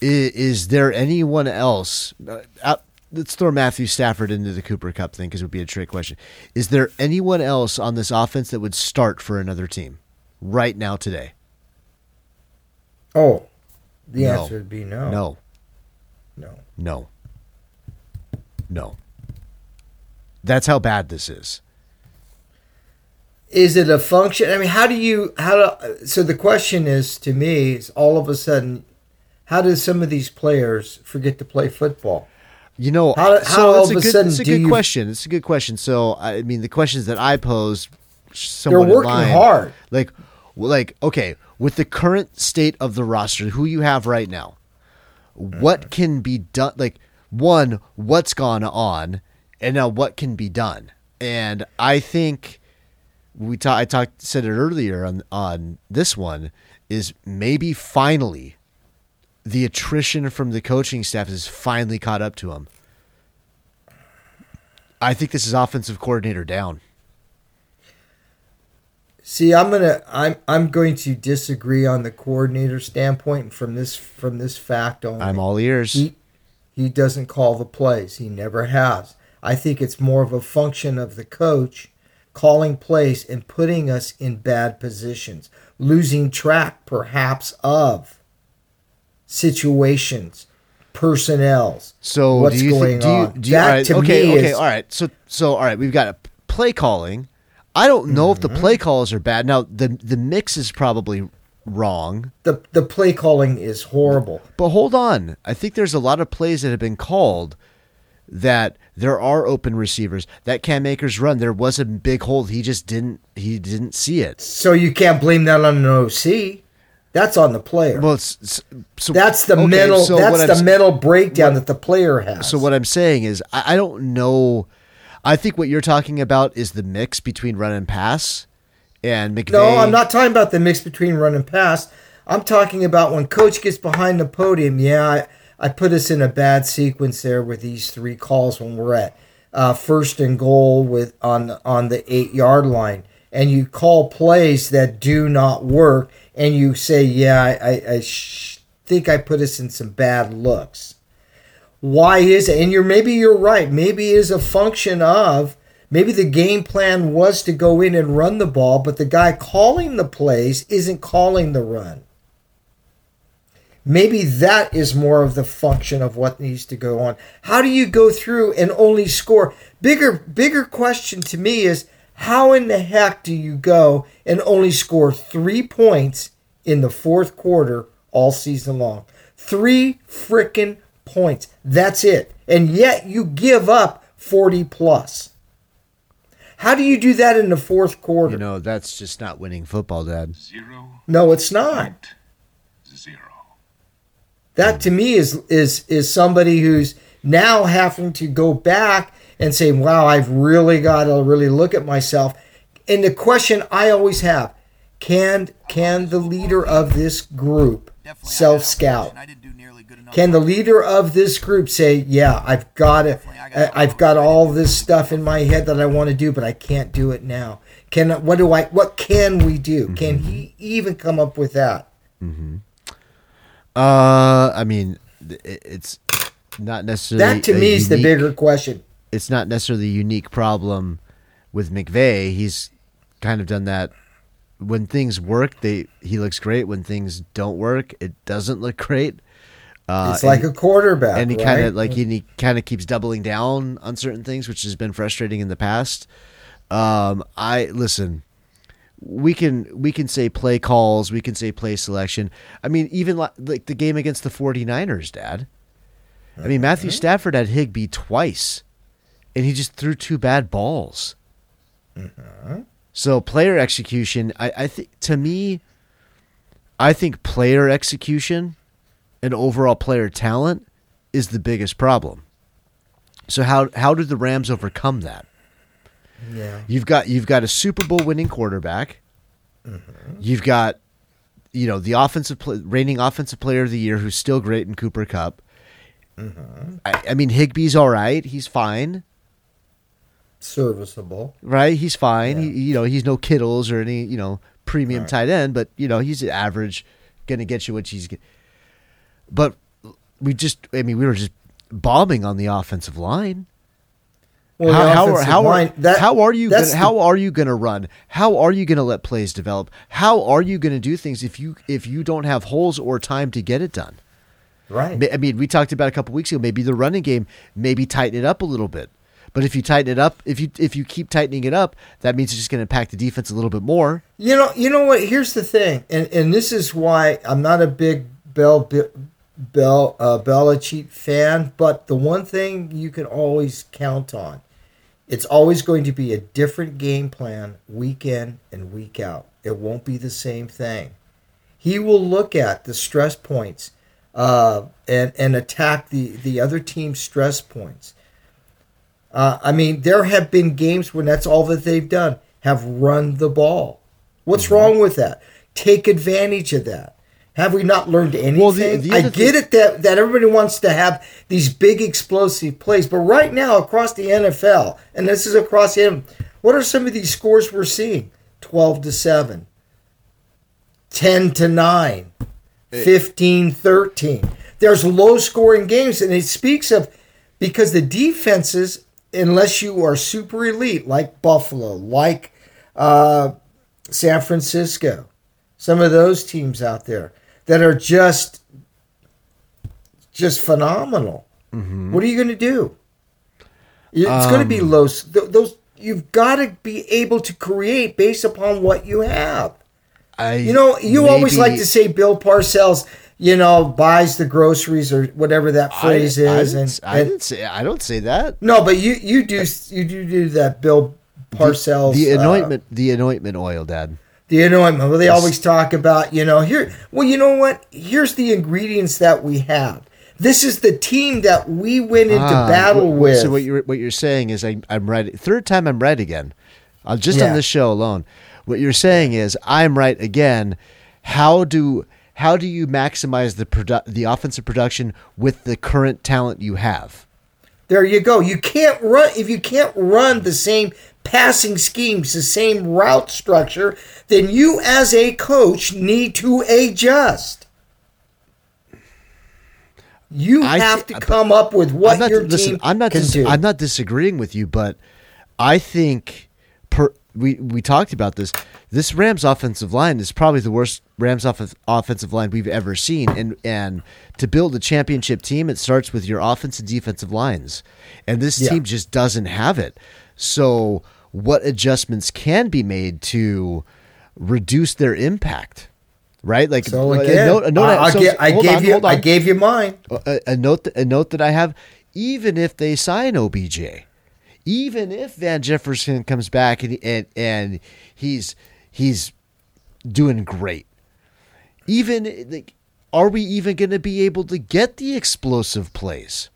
is, is there anyone else? Uh, out, let's throw Matthew Stafford into the Cooper Kupp thing because it would be a trick question. Is there anyone else on this offense that would start for another team right now today? Oh, the No. answer would be no. No, No. no, no. That's how bad this is. Is it a function? I mean, how do you how do? So the question is to me is all of a sudden, how do some of these players forget to play football? You know, How- so how all of a good, sudden it's a good you- question. It's a good question. So, I mean, the questions that I pose, They're working line, hard. Like, like, okay, with the current state of the roster, who you have right now, what mm-hmm. can be done? Like, one, what's gone on, and now what can be done? And I think we ta- I talked said it earlier on on this one is maybe finally the attrition from the coaching staff has finally caught up to him. I think this is offensive coordinator down. See, I'm gonna I'm I'm going to disagree on the coordinator standpoint from this from this fact only. I'm all ears. He he doesn't call the plays. He never has. I think it's more of a function of the coach calling plays and putting us in bad positions, losing track perhaps of situations, personnels. So what's do you going do you, on? Do you, That right, to okay, me okay, is- all right. So so all right, we've got a play calling. I don't know if the Mm-hmm. play calls are bad. Now the the mix is probably wrong. The the play calling is horrible. But hold on. I think there's a lot of plays that have been called that there are open receivers. That Cam Akers run, there was a big hole. He just didn't he didn't see it. So you can't blame that on an OC. That's on the player. Well, so that's the okay, mental. so that's the I'm, mental breakdown that the player has. So what I'm saying is, I, I don't know. I think what you're talking about is the mix between run and pass, and McVay. No, I'm not talking about the mix between run and pass. I'm talking about when coach gets behind the podium. Yeah, I, I put us in a bad sequence there with these three calls when we're at uh, first and goal with on on the eight yard line, and you call plays that do not work, and you say, "Yeah, I, I, I sh- think I put us in some bad looks." Why is it? And you're maybe you're right. Maybe it is a function of maybe the game plan was to go in and run the ball, but the guy calling the plays isn't calling the run. Maybe that is more of the function of what needs to go on. How do you go through and only score? Bigger bigger question to me is how in the heck do you go and only score 3 points in the fourth quarter all season long? 3 frickin' points. That's it. And yet you give up 40 plus. How do you do that in the fourth quarter? You know, that's just not winning football, Dad. Zero no, it's not. point zero. That to me is is is somebody who's now having to go back and say, "Wow, I've really got to really look at myself." And the question I always have: Can can the leader of this group self scout? Can the leader of this group say, "Yeah, I've got it. I've got all this stuff in my head that I want to do, but I can't do it now." Can what do I? What can we do? Can he even come up with that? Mm-hmm. Uh, I mean, it, it's not necessarily That to a me is the bigger question. It's not necessarily a unique problem with McVay. He's kind of done that. When things work, they he looks great. When things don't work, it doesn't look great. Uh, It's like a quarterback, and he right? kind of like he, he kind of keeps doubling down on certain things, which has been frustrating in the past. Um, I listen. We can we can say play calls, we can say play selection. I mean, even like, like the game against the 49ers, Dad. I mean, Matthew Mm-hmm. Stafford had Higbee twice, and he just threw two bad balls. Mm-hmm. So player execution, I, I think to me, I think player execution and overall player talent is the biggest problem. So how how did the Rams overcome that? Yeah. You've got you've got a Super Bowl winning quarterback. Mm-hmm. You've got you know the offensive reigning offensive player of the year who's still great in Cooper Kupp. Mm-hmm. I, I mean Higbee's all right. He's fine, Serviceable. right? He's fine. He, you know he's no Kittles or any you know premium tight end, but you know he's average, gonna get you what he's. get- But we just I mean we were just bombing on the offensive line. Well, how, how, are, how, are, that- how are you gonna, the- how are you going to run? How are you going to let plays develop? How are you going to do things if you if you don't have holes or time to get it done? right? I mean, we talked about a couple weeks ago. Maybe the running game, maybe tighten it up a little bit. But if you tighten it up, if you if you keep tightening it up, that means it's just going to impact the defense a little bit more. You know, you know what? Here's the thing, and and this is why I'm not a big Bell Bell uh, Belichick fan. But the one thing you can always count on, it's always going to be a different game plan week in and week out. It won't be the same thing. He will look at the stress points uh, and and attack the the other team's stress points. Uh, I mean, there have been games when that's all that they've done have run the ball. What's Mm-hmm. wrong with that? Take advantage of that. Have we not learned anything? Well, the- the I get it that, that everybody wants to have these big explosive plays, but right now across the NFL, and this is across the what are some of these scores we're seeing? 12 to 7, 10 to 9, 15 13. There's low scoring games, and it speaks of because the defenses, unless you are super elite like Buffalo, like uh, San Francisco, some of those teams out there that are just just phenomenal. What are you going to do? It's going to be low. th- Those you've got to be able to create based upon what you have. I, You know, you always like to say Bill Parcells, you know, buys the groceries or whatever that phrase I, is, didn't, and, I and- didn't say I don't say that. no, but you you do you do do that Bill Parcells The uh, anointment, the anointment oil, Dad. Do you know what? Well, they always talk about, you know, here. Well, you know what? Here's the ingredients that we have. This is the team that we went into Ah, battle wh- with. So what you're what you're saying is I, I'm right. Third time I'm right again. Uh, just Yeah. on this show alone, what you're saying is I'm right again. How do how do you maximize the produ- the offensive production with the current talent you have? There you go. You can't run if you can't run the same passing schemes, the same route structure, then you as a coach need to adjust. You I have thi- to come up with what I'm not, your listen, team I'm not dis- do. I'm not disagreeing with you, but I think per we we talked about this. This Rams offensive line is probably the worst Rams off- offensive line we've ever seen, and and to build a championship team, it starts with your offense and defensive lines, and this Yeah. team just doesn't have it. So, what adjustments can be made to reduce their impact? Right, like so a note- a note- I, I so- ga- I gave on, you I gave you mine. a, a note a note that I have even if they sign OBJ even if Van Jefferson comes back and and, and he's he's doing great even like are we even going to be able to get the explosive plays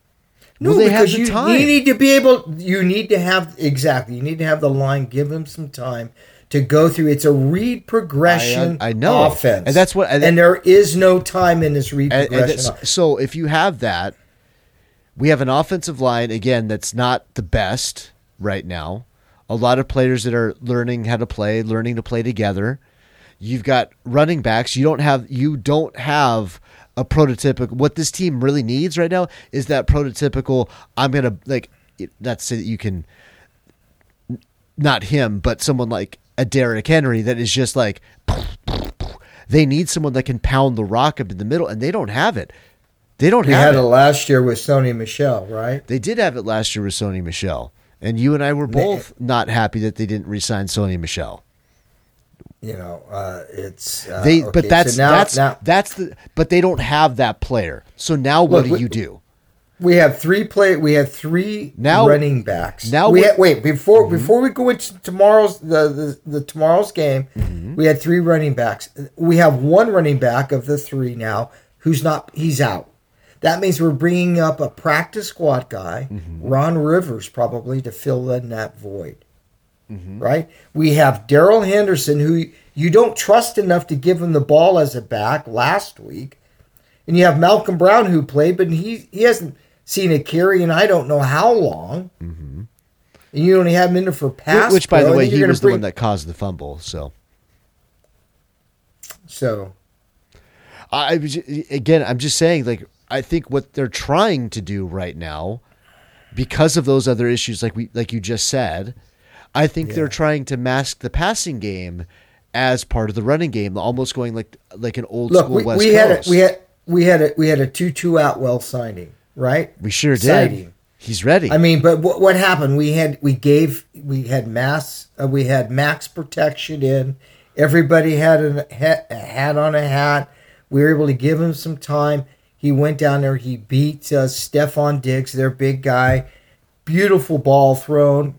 No, Will they have because the you, time? you need to be able. You need to have exactly. You need to have the line. Give them some time to go through. It's a read progression. I- I know. offense, And that's what- And, and- there is no time in this read And- and progression. it's- so if you have that, we have an offensive line again that's not the best right now. A lot of players that are learning how to play, learning to play together. You've got running backs. You don't have you don't have a prototypical. What this team really needs right now is that prototypical. I'm gonna like not say that you can not him, but someone like a Derrick Henry that is just like they need someone that can pound the rock up in the middle, and they don't have it. They don't we have had it. it last year with Sony Michel, right? They did have it last year with Sony Michel, and you and I were both not happy that they didn't re-sign Sony Michel. You know, uh, it's uh, They, okay, but that's so now, that's now that's the. But they don't have that player. So now what Look, do we- you do? we have three play. We have three Now- running backs. now we we- had, wait before Mm-hmm. before we go into tomorrow's the the, the tomorrow's game. Mm-hmm. We had three running backs. We have one running back of the three now who's not. He's out. That means we're bringing up a practice squad guy, Mm-hmm. Ron Rivers, probably to fill in that void. Mm-hmm. Right? We have Darrell Henderson, who you don't trust enough to give him the ball as a back last week. And you have Malcolm Brown, who played, but he, he hasn't seen a carry in I don't know how long. Mm-hmm. And you only have him in there for pass. Which, by pro. the way, he was the one that caused the fumble. So So, I again, I'm just saying, like, I think what they're trying to do right now, because of those other issues, like we, like you just said, I think they're trying to mask the passing game as part of the running game, almost going like like an old look, school we, West we had a, Coast. we had we had a we had a Tutu Atwell signing, right? We sure did. He's ready. I mean, but what, what happened? We had we gave we had mass uh, we had max protection in. Everybody had a hat, a hat on a hat. We were able to give him some time. He went down there. He beat uh, Stefan Diggs, their big guy. Beautiful ball thrown,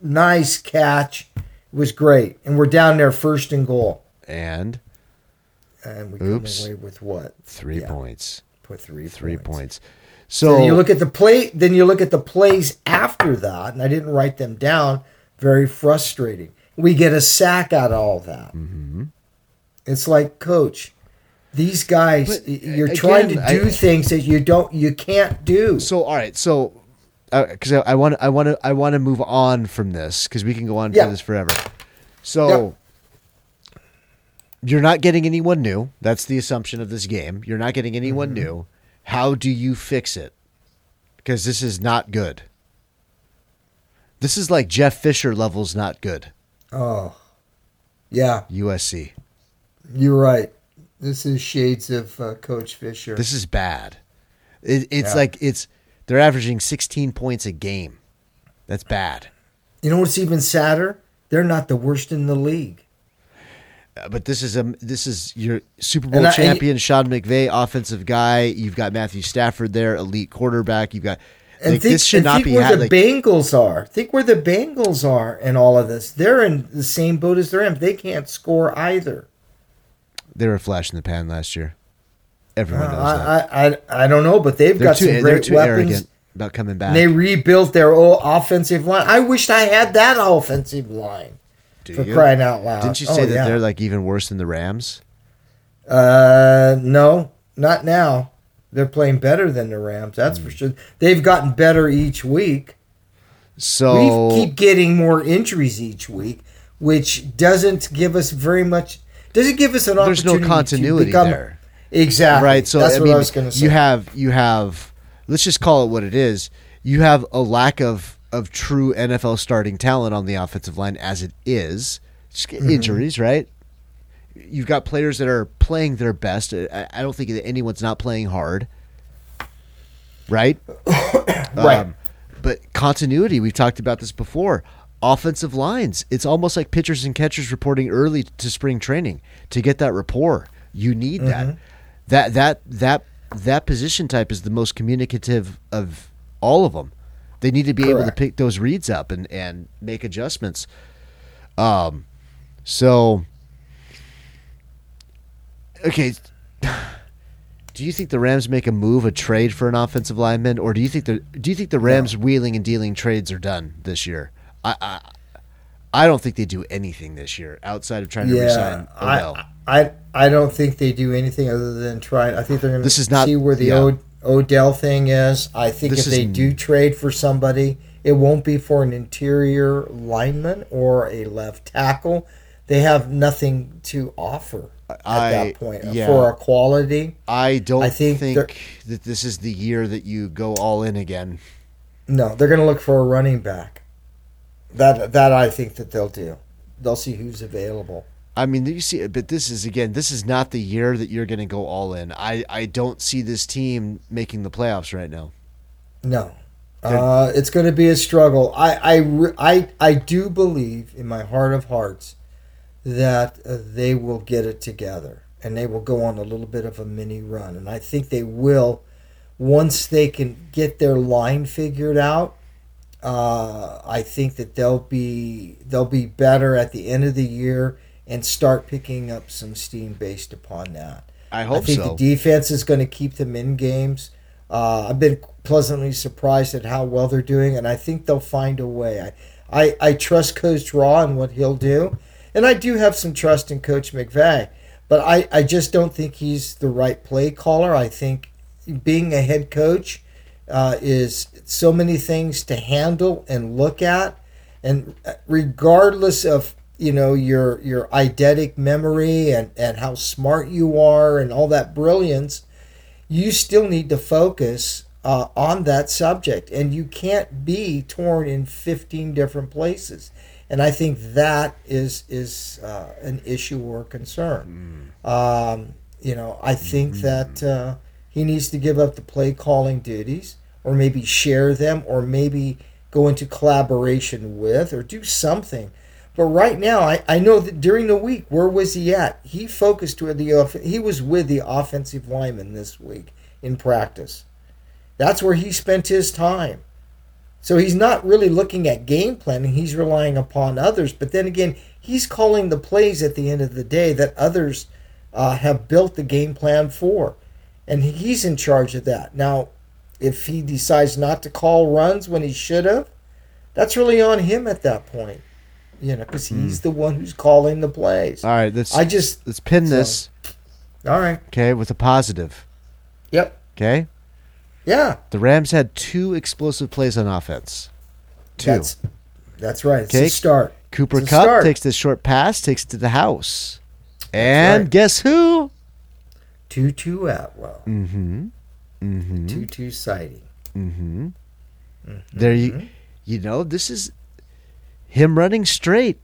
nice catch. It was great, and we're down there first and goal, and and we Oops. away with what three Yeah, points. Put three Three points. points. So So you look at the play. Then you look at the plays after that, and I didn't write them down. Very frustrating. We get a sack out of all that. Mm-hmm. It's like, coach, these guys, But, you're again, trying to do I- things that you don't, you can't do. So all right, so because I want I want to I want to move on from this because we can go on Yeah. for this forever. So you're not getting anyone new. That's the assumption of this game. You're not getting anyone Mm-hmm. new. How do you fix it? Because this is not good. This is like Jeff Fisher levels not good. Oh, yeah, USC. you're right. This is shades of uh, Coach Fisher. This is bad. It, it's Yeah. like it's they're averaging 16 points a game. That's bad. you know what's even sadder? They're not the worst in the league. Uh, but this is a this is your Super Bowl I- champion Sean McVay, offensive guy. You've got Matthew Stafford there, elite quarterback. You've got And Like, think, this should and not think be where ha- the like- Bengals are. Think where the Bengals are in all of this. They're in the same boat as the Rams. They can't score either. They were a flash in the pan last year. Everyone Uh, knows that. I, I I don't know, but they've They're got too, some great weapons. arrogant about coming back. They rebuilt their old offensive line. I wished I had that offensive line Do for you? crying out loud. Didn't you Oh, say that yeah. they're like even worse than the Rams? Uh, no, not now. They're playing better than the Rams. Hmm. That's for sure. They've gotten better each week. So we keep getting more injuries each week, which doesn't give us very much. Doesn't give us an there's no opportunity. to continuity become, there. Exactly. right? So that's I what mean, I was going to say. you have you have let's just call it what it is. You have a lack of of true nfl starting talent on the offensive line as it is. Just Mm-hmm. injuries right? You've got players that are playing their best. I, I don't think that anyone's not playing hard. Right? Right. Um, but continuity we've talked about this before. Offensive lines it's almost like pitchers and catchers reporting early to spring training to get that rapport. You need that that that that that position type is the most communicative of all of them they need to be able to pick those reads up and and make adjustments um so okay do you think the Rams make a move, a trade for an offensive lineman, or do you think the do you think the Rams wheeling and dealing trades are done this year? I I, I don't think they do anything this year outside of trying to yeah, resign I, Odell. I I don't think they do anything other than try. I think they're going to is not- see where the yeah. O, Odell thing is. I think This if they do trade for somebody, it won't be for an interior lineman or a left tackle. They have nothing to offer at I- that point yeah. for a quality. I don't I think think, that this is the year that you go all in again. No, they're going to look for a running back. That that I think that they'll do. They'll see who's available. I mean, you see, but this is again, this is not the year that you're going to go all in. I I don't see this team making the playoffs right now. No, uh, it's going to be a struggle. I I, I I do believe in my heart of hearts that uh, they will get it together and they will go on a little bit of a mini run, and I think they will once they can get their line figured out. Uh, I think that they'll be they'll be better at the end of the year and start picking up some steam based upon that. I I hope think so. the defense is going to keep them in games. Uh, I've been pleasantly surprised at how well they're doing, and I think they'll find a way. I, I, I trust Coach Ra and what he'll do, and I do have some trust in Coach McVay, but I, I just don't think he's the right play caller. I think being a head coach uh, is so many things to handle and look at, and regardless of you know your your eidetic memory and and how smart you are and all that brilliance you still need to focus uh, on that subject. And you can't be torn in 15 different places. And i think that is is uh, an issue or concern. Um, you know i think that uh, he needs to give up the play calling duties or maybe share them or maybe go into collaboration with or do something but right now, I, I know that during the week, where was he at? He focused with the he was with the offensive lineman this week in practice. That's where he spent his time. So he's not really looking at game planning. He's relying upon others. But then again, he's calling the plays at the end of the day that others uh, have built the game plan for, and he's in charge of that. Now, if he decides not to call runs when he should have, that's really on him at that point. You know, because he's the one who's calling the plays. All right, let's I just let's pin so- this, all right. okay, with a positive. Yep. Okay, Yeah. the Rams had two explosive plays on offense. Two. That's that's right. It's Okay. a start. Cooper Kupp start. takes this short pass, takes it to the house, and right. guess who? Tutu Atwell. Mm-hmm. Mm-hmm. Tutu sighting. Mm-hmm. There you, you know, this is him running straight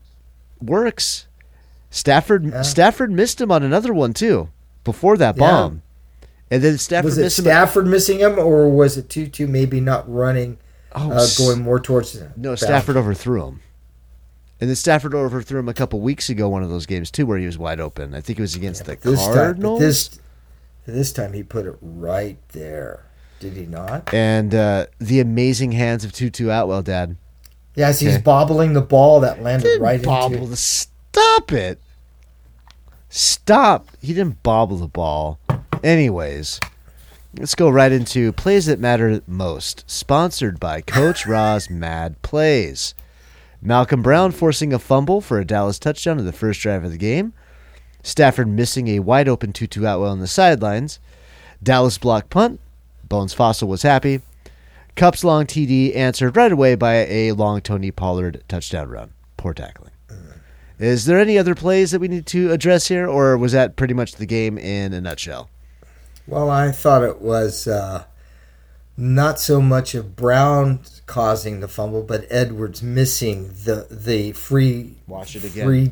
works. Stafford Yeah. Stafford missed him on another one too before that Yeah. bomb, and then Stafford Was it missed him. Stafford missing him, or was it Tutu maybe not running, Oh, uh, going more towards the No? Stafford overthrew him. And then Stafford overthrew him a couple weeks ago, one of those games too, where he was wide open. I think it was against the This time, Cardinals. this this time he put it right there. Did he not? And uh, the amazing hands of Tutu Atwell, Dad. Yes, he's bobbling the ball that landed Didn't right bobble into. the stop it. Stop. He didn't bobble the ball. Anyways, let's go right into plays that matter most. Sponsored by Coach Ra's Mad Plays. Malcolm Brown forcing a fumble for a Dallas touchdown in the first drive of the game. Stafford missing a wide open Tutu Atwell on the sidelines. Dallas block punt. Bones Fossil was happy. Kupp's long TD answered right away by a long Tony Pollard touchdown run. Poor tackling. Is there any other plays that we need to address here, or was that pretty much the game in a nutshell? Well, I thought it was uh, not so much of Brown causing the fumble, but Edwards missing the the free. Watch it again. Free,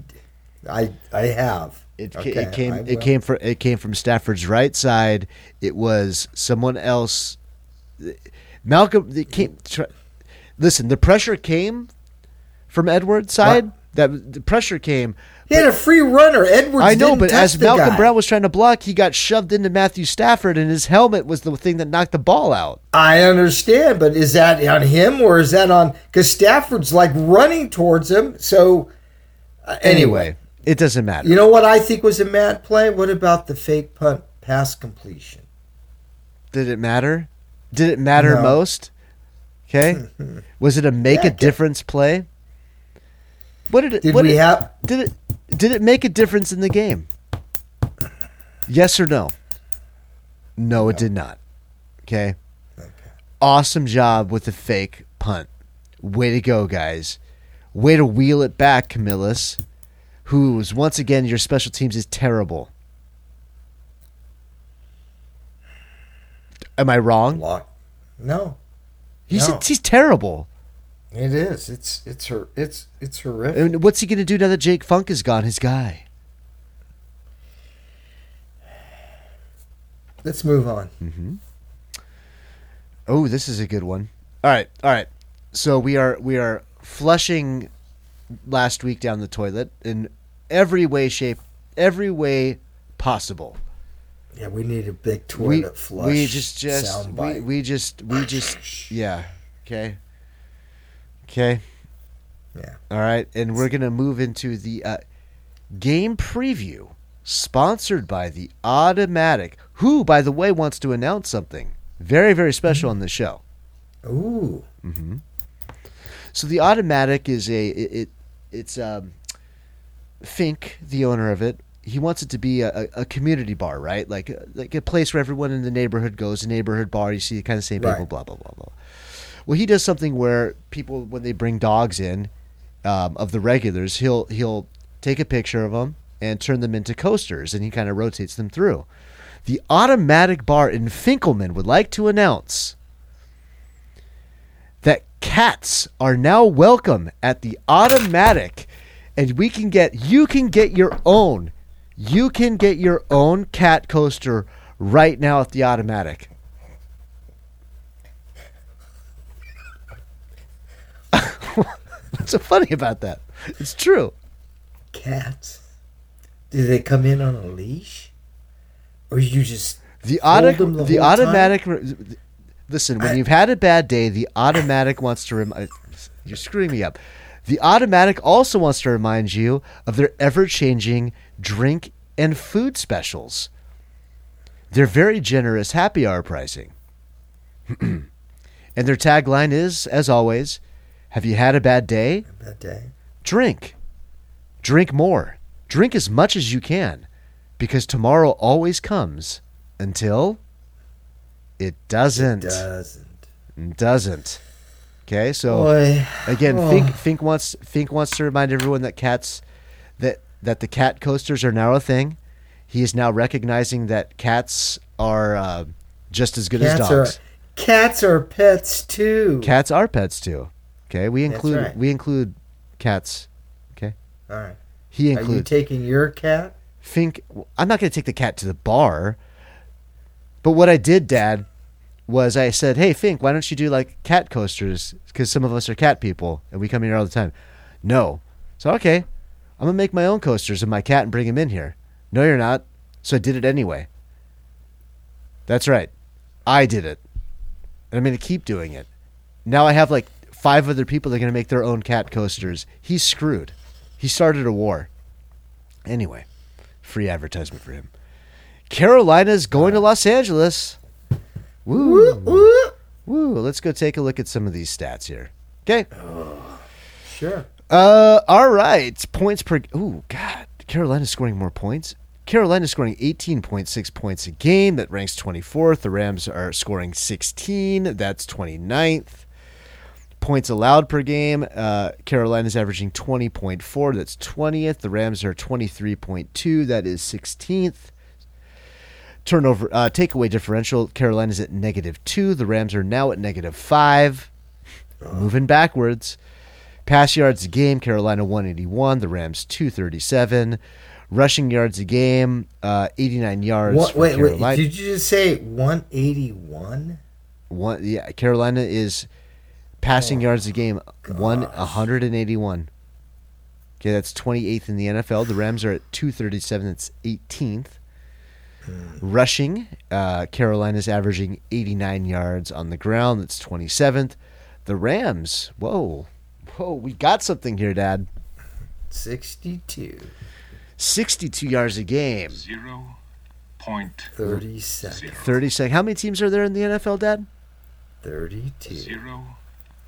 I I have. It, Okay, it came. It came from. It came from Stafford's right side. It was someone else. Malcolm. It came. Listen, the pressure came from Edwards' side. That the pressure came. He had a free runner. Edwards. I know, but as Malcolm guy. Brown was trying to block, he got shoved into Matthew Stafford, and his helmet was the thing that knocked the ball out. I understand, but is that on him or is that on? Because Stafford's like running towards him. So uh, Anyway, it doesn't matter. you know what I think was a mad play? What about the fake punt pass completion? Did it matter? Did it matter No. most? Okay. Was it a make Yeah, a difference play? What did it? Did what we did, have? Did it? Did it make a difference in the game? Yes or no? No, it did not. Okay. Awesome job with the fake punt. Way to go, guys. Way to wheel it back, Camillus. Who's once again your special teams is terrible. Am I wrong? Lock. No, He's No. he's terrible. it is. It's it's her. It's it's horrific. Mean, what's he gonna do now that Jake Funk is gone? His guy. Let's move on. Mm-hmm. Oh, this is a good one. All right, all right. So we are we are flushing last week down the toilet in every way, shape, every way possible. Yeah, we need a big We toilet flush. we just just we, we just we just yeah. Okay. Okay. yeah. All right, and we're gonna move into the uh, game preview, sponsored by the Automatic, who, by the way, wants to announce something very, very special on the show. Ooh. Mhm. So the Automatic is a it, it it's um, Fink, the owner of it. He wants it to be a, a, community bar, right? Like like a place where everyone in the neighborhood goes. A neighborhood bar. You see the kind of same people. Right. Blah blah blah blah. Well, he does something where people, when they bring dogs in, um, of the regulars, he'll he'll take a picture of them and turn them into coasters, and he kind of rotates them through. The Automatic Bar in Finkelman would like to announce that cats are now welcome at the Automatic, and we can get you can get your own, you can get your own cat coaster right now at the Automatic. What's so funny about that? It's true. Cats. Do they come in on a leash? Or you just The auto, the the, automatic. Listen, when you've had a bad day, the automatic wants to remind. You're screwing me up. The automatic also wants to remind you of their ever-changing drink and food specials. They're very generous happy hour pricing. and their tagline is, as always, "Have you had a bad day? that day? Drink. Drink more. Drink as much as you can, because tomorrow always comes until it doesn't. Doesn't. Doesn't. Okay, so Boy. again, Oh. Fink Fink wants Fink wants to remind everyone that cats that the cat coasters are now a thing. He is now recognizing that cats are uh, just as good Cats as are dogs. cats are pets too. Cats are pets too. Okay, we include right. we include cats. Okay, All right. he Are you includes taking your cat? Fink. I'm not going to take the cat to the bar, but what I did, Dad, was I said, "Hey, Fink, why don't you do like cat coasters? Because some of us are cat people and we come here all the time." No, so okay, I'm gonna make my own coasters of my cat and bring him in here. No, you're not. So I did it anyway. That's right, I did it. and I'm going to keep doing it. Now I have like five other people that are going to make their own cat coasters. He's screwed. He started a war. Anyway, free advertisement for him. Carolina's going to Los Angeles. Woo. Woo. Woo. Let's go take a look at some of these stats here. Okay. Sure. Uh, all right. Points per. Ooh, God. Carolina's scoring more points. Carolina's scoring 18.6 points a game. That ranks 24th. The Rams are scoring 16. That's 29th. Points allowed per game. Uh, Carolina's averaging 20.4. That's 20th. The Rams are 23.2. That is 16th. Turnover, uh, takeaway differential. Carolina's at negative two. The Rams are now at negative five. Moving backwards. Pass yards a game, Carolina 181, the Rams 237. Rushing yards a game, uh, 89 yards What, wait, wait. Did you just say 181? One, yeah, Carolina is passing yards a game, one 181. Okay, that's 28th in the NFL. The Rams are at 237. That's 18th. Rushing, uh, Carolina's averaging 89 yards on the ground. That's 27th. The Rams, whoa, whoa, we got something here, Dad. 62. 62 yards a game. Zero point 30 seconds. zero 30 seconds. How many teams are there in the NFL, Dad? 32. zero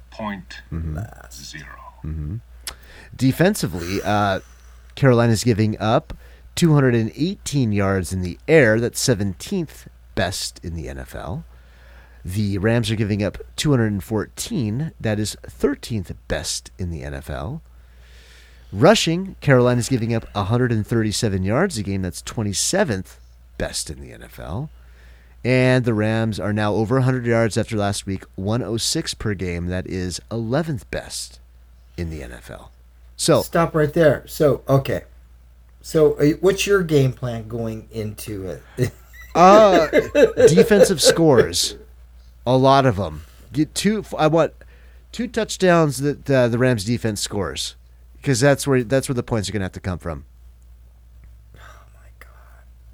point Last. zero. Hmm. Defensively, uh, Carolina's giving up 218 yards in the air. That's 17th best in the NFL. The Rams are giving up 214. That is 13th best in the NFL. Rushing, Carolina's giving up 137 yards a game. That's 27th best in the NFL. And the Rams are now over 100 yards after last week, 106 per game. That is 11th best in the NFL. So, Stop right there. So, okay. So, uh, what's your game plan going into it? uh, defensive scores, a lot of them. Get two. I want two touchdowns that uh, the Rams defense scores because that's where that's where the points are going to have to come from. oh my god.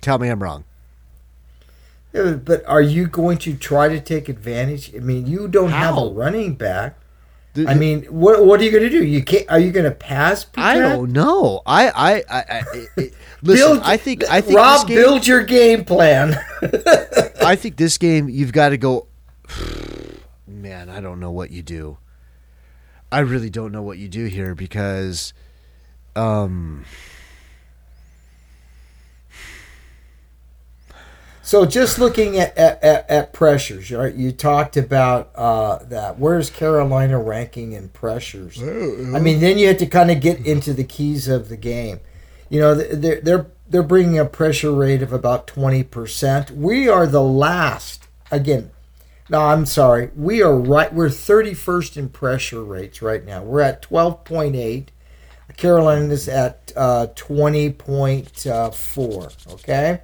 Tell me I'm wrong. Yeah, but are you going to try to take advantage? I mean, you don't have a running back. The- I mean, what what are you going to do? You can't. Are you going to pass? I protect? don't know. I I I, I I- listen. Build, I think I think Rob, game, build your game plan. I think this game you've got to go. Man, I don't know what you do. I really don't know what you do here because, um, So just looking at, at, at, at pressures, right? You talked about uh, that. Where's Carolina ranking in pressures? I mean, then you have to kind of get into the keys of the game. You know, they're they're they're bringing a pressure rate of about twenty percent. We are the last. Again, no, I'm sorry. We are right. We're thirty first in pressure rates right now. We're at twelve point eight. Carolina's at uh, twenty point four. Okay.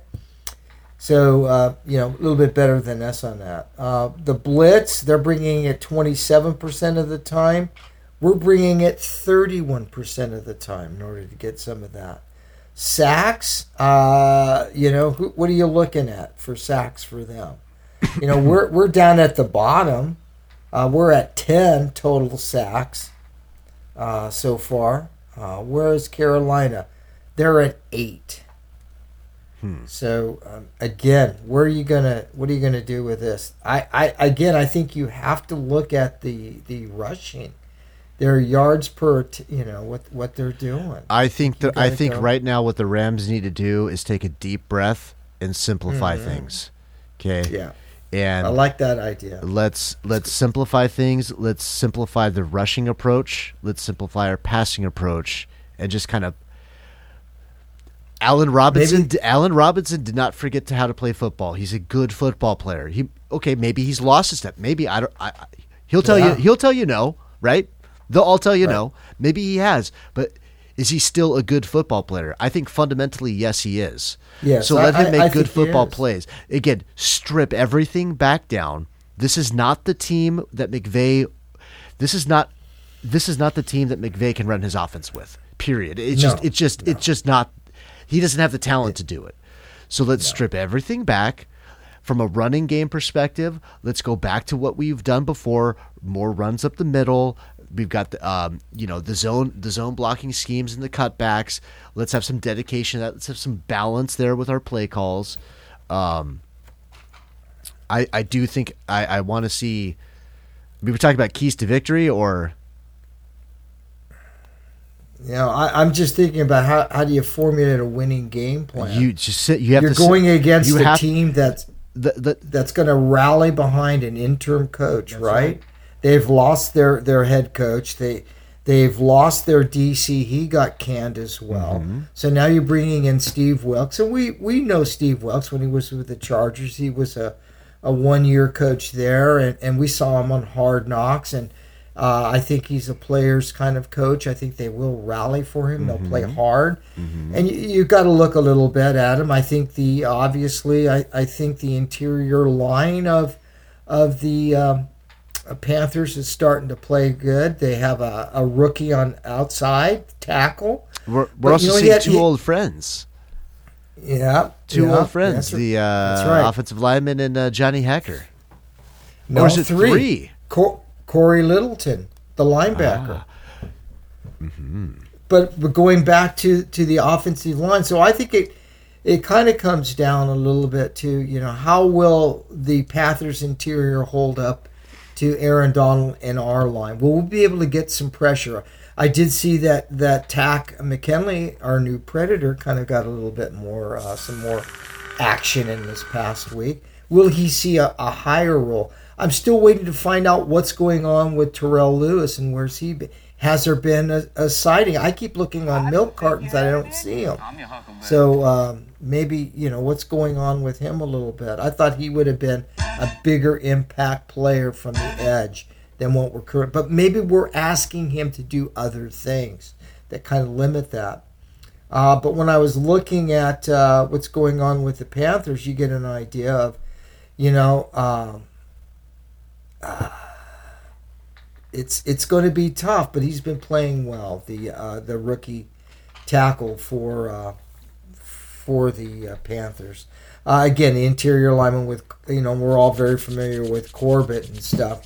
So uh, you know a little bit better than us on that. Uh, the blitz they're bringing it 27% of the time. We're bringing it 31% of the time in order to get some of that. Sacks, uh, you know, who, what are you looking at for sacks for them? You know, we're we're down at the bottom. Uh, we're at 10 total sacks uh, so far. Uh, whereas Carolina, they're at eight. So um, again, where are you gonna? What are you gonna do with this? I, I again, I think you have to look at the the rushing, their yards per. T- you know what what they're doing. I think that I think go. right now what the Rams need to do is take a deep breath and simplify things. Okay. Mm-hmm. Yeah, And I like that idea. let's let's simplify things. Let's simplify the rushing approach. Let's simplify our passing approach, and just kind of. Allen Robinson. Maybe- Allen Robinson did not forget to how to play football. He's a good football player. He okay. Maybe he's lost a step. Maybe I don't. I, I, he'll tell Yeah. you. He'll tell you no. Right? They'll all tell you Right. no. Maybe he has, but is he still a good football player? I think fundamentally, yes, he is. Yes, So let I- him make I good football plays. Again, strip everything back down. This is not the team that McVay. This is not. This is not the team that McVay can run his offense with. Period. It's No, just. It's just. It's just not. He doesn't have the talent to do it. So let's strip everything back. from a running game perspective, let's go back to what we've done before. More runs up the middle. We've got the um, you know the zone the zone blocking schemes and the cutbacks. Let's have some dedication. Let's have some balance there with our play calls. Um, I I do think I I want to see. We were talking about keys to victory, or You know, I, I'm just thinking about how, how do you formulate a winning game plan? you just sit. You have You're to sit- going against you a team that's The, the, that's going to rally behind an interim coach, right? They've lost their their head coach. They they've lost their DC. He got canned as well. Mm-hmm. So now you're bringing in Steve Wilks, and we we know Steve Wilks when he was with the Chargers. He was a a one year coach there, and and we saw him on Hard Knocks and. Uh, I think he's a player's kind of coach. I think they will rally for him. They'll play hard, and you, you got to look a little bit at him. I think the obviously, I, I think the interior line of of the um, Panthers is starting to play good. They have a, a rookie on outside tackle. we're we're also you know, seeing had- two he- old friends. Yeah, Two yeah, old friends. The uh, right. offensive lineman and uh, Johnny Hekker. no, or is it three. three? Co- Corey Littleton, the linebacker. Ah. But, but going back to, to the offensive line, so I think it it kind of comes down a little bit to you know how will the Panthers interior hold up to Aaron Donald and our line? Will we'll be able to get some pressure? I did see that that Takk McKinley, our new predator, kind of got a little bit more uh, some more action in this past week. Will he see a, a higher role? I'm still waiting to find out what's going on with Terrell Lewis and where's he been. Has there been a, a sighting? I keep looking on milk cartons. I don't see him. So um, maybe you know what's going on with him a little bit. I thought he would have been a bigger impact player from the edge than what we're current. But maybe we're asking him to do other things that kind of limit that. Uh, but when I was looking at uh, what's going on with the Panthers, you get an idea of, you know, um, uh, it's it's going to be tough. But he's been playing well. The uh, the rookie tackle for uh, for the uh, Panthers. Uh, again, the interior lineman with you know we're all very familiar with Corbett and stuff.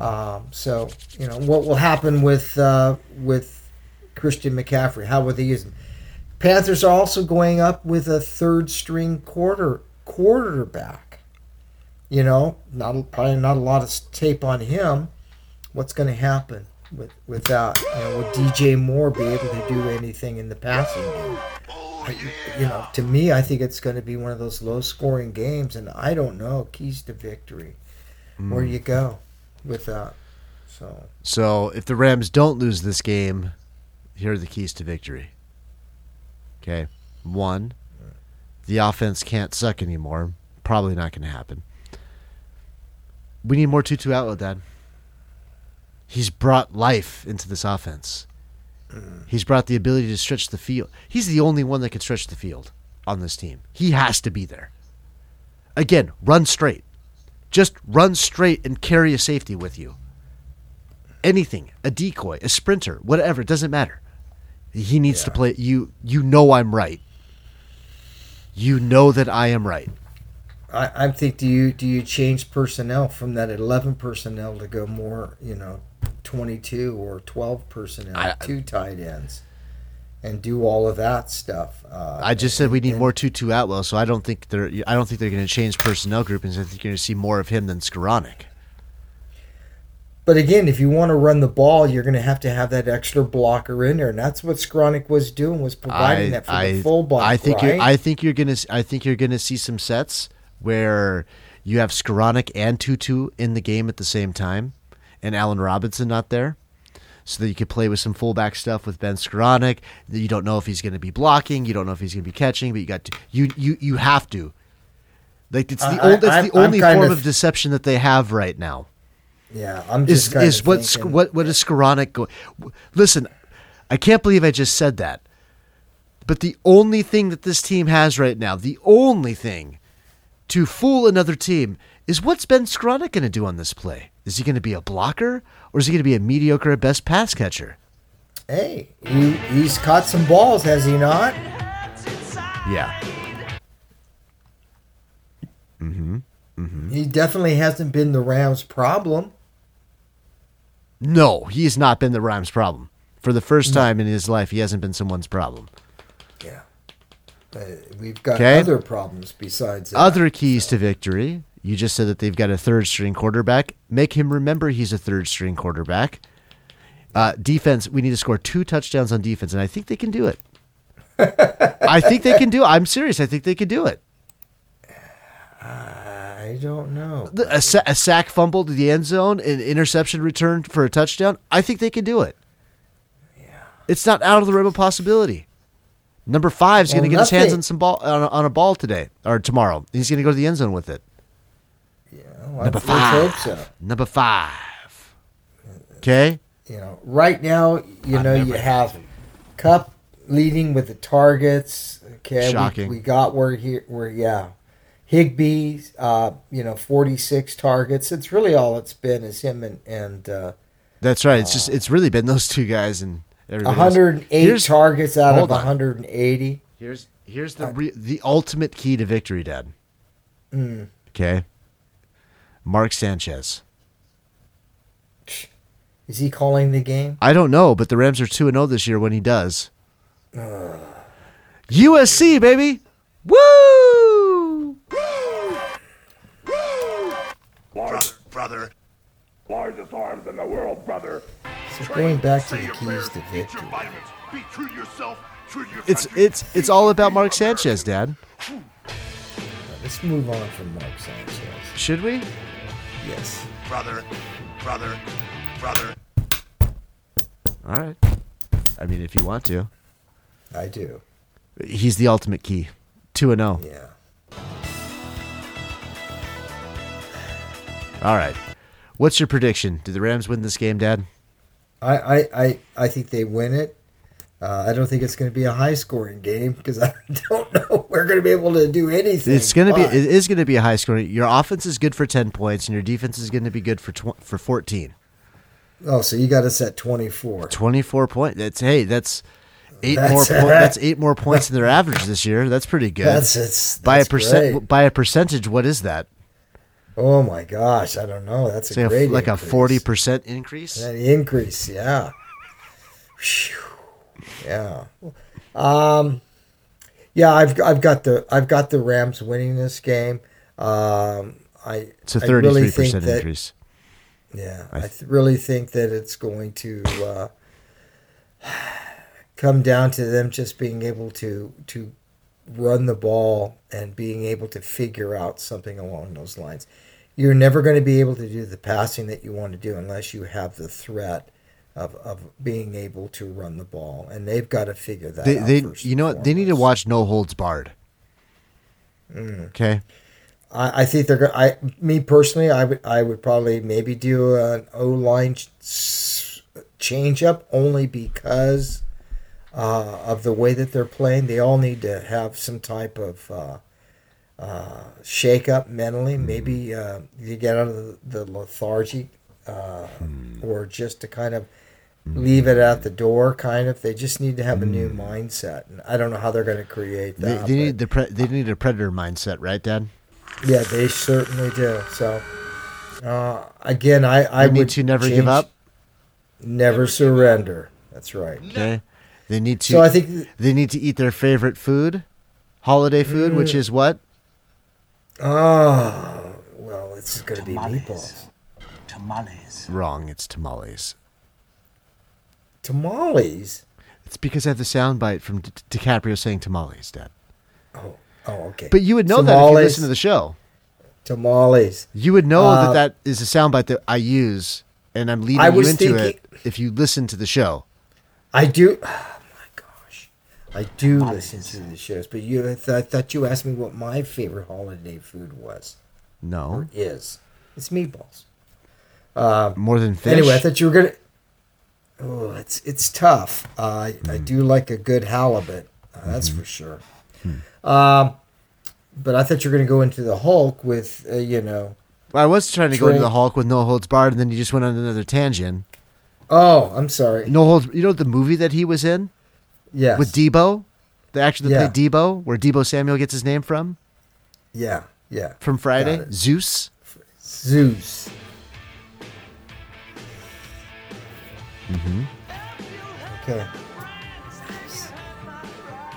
Um, so you know what will happen with uh, with Christian McCaffrey? How will they use him? Panthers are also going up with a third string quarter quarterback. You know, not probably not a lot of tape on him. What's going to happen with with that? You know, will DJ Moore be able to do anything in the passing game? I, you know, to me, I think it's going to be one of those low scoring games, and I don't know keys to victory. Where mm. you go with that? So So if the Rams don't lose this game, here are the keys to victory. Okay. One, the offense can't suck anymore. Probably not going to happen. We need more Tutu Atwell, Dad. He's brought life into this offense. Mm. He's brought the ability to stretch the field. He's the only one that can stretch the field on this team. He has to be there. Again, run straight. Just run straight and carry a safety with you anything, a decoy, a sprinter, whatever, it doesn't matter. He needs to play you you know I'm right. You know that I am right. I, I think do you do you change personnel from that eleven personnel to go more you know twenty two or twelve personnel, I- two tight ends, and do all of that stuff? Uh, I just said we need and- more Tutu Atwell, so I don't think they're I don't think they're going to change personnel groupings. I think you're going to see more of him than Skowronek. But again, if you want to run the ball, you're going to have to have that extra blocker in there, and that's what Skowronek was doing was providing that for the fullback. I think right? you're, I think you're gonna I think you're gonna see some sets where you have Skowronek and Tutu in the game at the same time, and Allen Robinson not there, so that you could play with some fullback stuff with Ben Skowronek. You don't know if he's going to be blocking, you don't know if he's going to be catching, but you got to you you you have to. Like it's the I- old, that's I- the I'm only form of- of deception that they have right now yeah, I'm just is is what thinking, what what is Skowronek going? Listen, I can't believe I just said that. But the only thing that this team has right now, the only thing to fool another team is what's Ben Skowronek going to do on this play? Is he going to be a blocker or is he going to be a mediocre at best pass catcher? Hey, he, he's caught some balls, has he not? Yeah. Mm-hmm. Mm-hmm. He definitely hasn't been the Rams' problem. No, he has not been the Rams' problem. For the first time in his life, he hasn't been someone's problem. Yeah. Uh, we've got other problems besides that. Other keys to victory. You just said that they've got a third string quarterback. Make him remember he's a third string quarterback. Uh, defense, we need to score two touchdowns on defense, and I think they can do it. I think they can do it. I'm serious. I think they can do it. I don't know. A, sa- a sack fumble to the end zone, an interception return for a touchdown. I think they can do it. Yeah. It's not out of the realm of possibility. Number five is going to Well, get his hands on some ball on a, on a ball today or tomorrow. He's going to go to the end zone with it. Number let's, five. let's hope so. Number five. Okay. You know, right now, you know, you have Kupp leading with the targets. Okay, we- Shocking. We, got where here, where yeah, Higbee, uh, you know, forty six targets. It's really all it's been is him and and uh, That's right. It's just it's really been those two guys and everybody. 108 targets out of on. 180. Here's here's the re- the ultimate key to victory, Dad. Mm. Okay. Mark Sanchez. Is he calling the game? I don't know, but the Rams are two and zero this year when he does. USC baby, woo! Largest brother. Largest arms in the world, brother. So going back to the keys to victory. vitamins, Be true to yourself, true to your It's it's it's all about Mark Sanchez, Dad. Let's move on from Mark Sanchez. Should we? Yes. brother, brother, brother. All right. I mean, if you want to, I do. he's the ultimate key. Two and zero. Yeah. All right. What's your prediction? Do the Rams win this game, Dad? I, I, I, I think they win it. Uh, I don't think it's going to be a high scoring game because I don't know we're going to be able to do anything. It's gonna be. It is gonna be a high scoring. Your offense is good for ten points, and your defense is gonna be good for tw- for fourteen. oh, so you got us at 24. Twenty-four point. That's hey. That's eight That's- more. Po- that's eight more points than their average this year. That's pretty good. That's it's by a percent. great. By a percentage, what is that? Oh my gosh, I don't know. That's a great like a forty percent increase. That increase, yeah. Phew. Yeah. Um yeah, I've I've got the I've got the Rams winning this game. Um I It's a I really thirty-three think percent that- increase. Yeah, I I th- really think that it's going to uh, come down to them just being able to to run the ball and being able to figure out something along those lines. You're never going to be able to do the passing that you want to do unless you have the threat of, of being able to run the ball, and they've got to figure that They, out. they you know what? They need to watch No Holds Barred. Mm. Okay. I, I think they're going. I me personally, I would I would probably maybe do an O line change up only because uh, of the way that they're playing. They all need to have some type of uh, uh, shake up mentally. Maybe uh, you get out of the, the lethargy, uh, or just to kind of leave it at the door. Kind of, they just need to have a new mindset, and I don't know how they're going to create They, that. they but- need the pre- they need a predator mindset, right, Dad? yeah, they certainly do. So, uh, again, I, I They need would to never change- give up. never surrender. That's right. Okay. They need to. So I think, They need to eat their favorite food, holiday food, which Mm. is what? oh, well, it's going to be Tamales. meatballs, Tamales. Wrong. It's tamales. Tamales. It's because I have the soundbite from D- DiCaprio saying tamales, Dad. Oh, oh, okay. But you would know that if you listen to the show. tamales. You would know Uh, that that is a soundbite that I use, and I'm leading you into thinking- it if you listen to the show. I do. Oh my gosh, I do listen to the shows. But you, I, th- I thought you asked me what my favorite holiday food was No, or is. It's meatballs. Uh, more than fish. Anyway, I thought you were gonna. Oh, it's it's tough. Uh, I I do like a good halibut. Uh, that's for sure. Um, but I thought you were gonna go into the Hulk with uh, you know. I was trying to go into the Hulk with no holds barred, and then you just went on another tangent. Oh, I'm sorry. No holds. You know the movie that he was in Yes. with Deebo, the actor that Yeah. played Deebo, where Deebo Samuel gets his name from. yeah. Yeah. from Friday? Zeus. Zeus. Mm-hmm. Okay.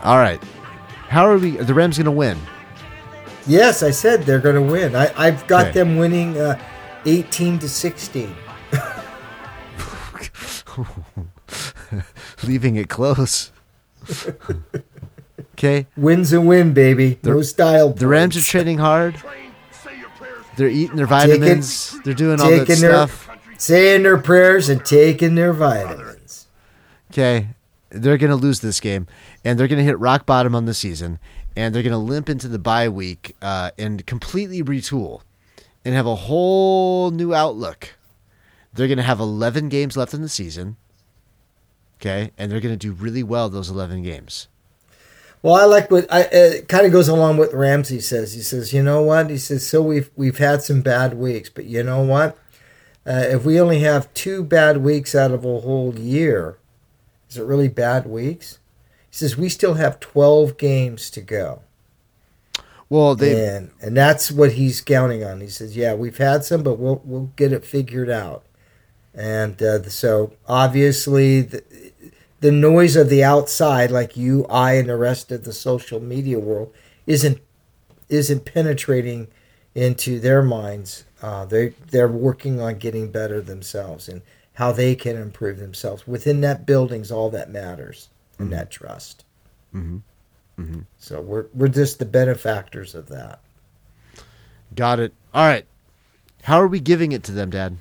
All right. How are we? Are the Rams going to win? Yes, I said they're going to win. I, I've got Okay. them winning uh, 18 to 16. Leaving it close. okay. Wins a win, baby. No style. The Rams are training hard. Train, say your prayers. They're eating their vitamins. They're doing all that taking their stuff. Saying their prayers and taking their vitamins. Okay. They're going to lose this game, and they're going to hit rock bottom on the season, and they're going to limp into the bye week uh, and completely retool and have a whole new outlook. They're going to have 11 games left in the season. Okay. And they're going to do really well those 11 games. Well, I like what I it kind of goes along with Ramsey says. He says, you know what? He says, so we've we've had some bad weeks, but you know what? Uh, if we only have two bad weeks out of a whole year, is it really bad weeks? He says we still have twelve games to go. Well, they and and that's what he's counting on. He says, "Yeah, we've had some, but we'll we'll get it figured out." And uh, so obviously, the, the noise of the outside, like you, I, and the rest of the social media world, isn't isn't penetrating into their minds. Uh, they they're working on getting better themselves and how they can improve themselves within that building's all that matters and that trust. Mhm. So we're we're just the benefactors of that. got it. All right. How are we giving it to them, Dad?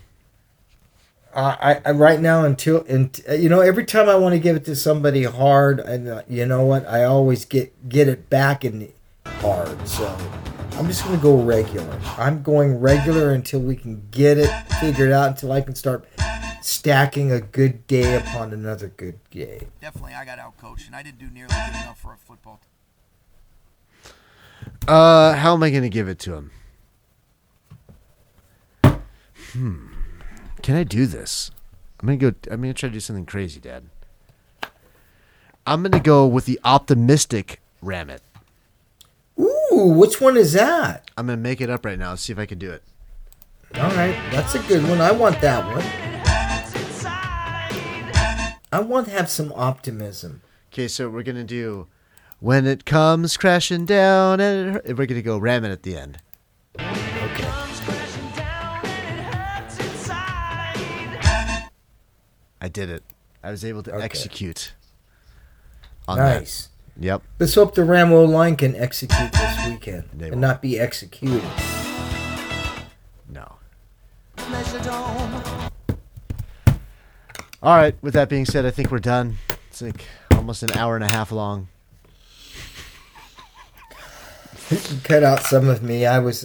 Uh, I, I right now until and you know every time I want to give it to somebody hard and uh, you know what I always get get it back in hard so I'm just gonna go regular I'm going regular until we can get it figured out until I can start stacking a good day upon another good day Definitely, I got out coached, and I didn't do nearly good enough for a football. Uh, how am I going to give it to him? Hmm. Can I do this? I'm gonna go. I'm gonna try to do something crazy, Dad. I'm gonna go with the optimistic Ramit. Ooh which one is that I'm gonna make it up right now. See if I can do it. all right that's a good one I want that one I want to have some optimism Okay, so we're gonna do when it comes crashing down, and it we're gonna go Ramit at the end. okay I did it. I was able to Okay. execute. On nice. That. Yep. Let's hope the Ramo line can execute this weekend They and won't. not be executed. No. All right. With that being said, I think we're done. It's like almost an hour and a half long. Cut out some of me. I was,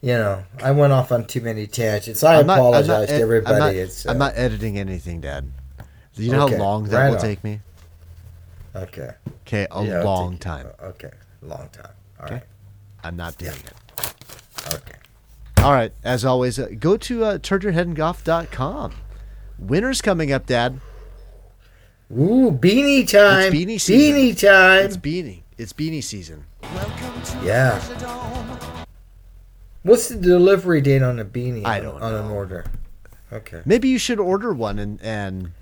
you know, I went off on too many tangents. I I'm not- I'm apologize not to ed- everybody. I'm not, it's I'm uh, not editing anything, Dad. Do you know Okay, how long that right will on. take me? Okay. Okay, a Yeah, long take- time. Okay, long time. All Okay. right. I'm not doing it. Okay. All right. As always, uh, go to uh, turnyourheadandgolf.com. Winter's coming up, Dad. Ooh, beanie time! It's beanie season. Beanie time! It's beanie. It's beanie season. yeah. What's the delivery date on a beanie? I on- don't on an order. Okay. Maybe you should order one and and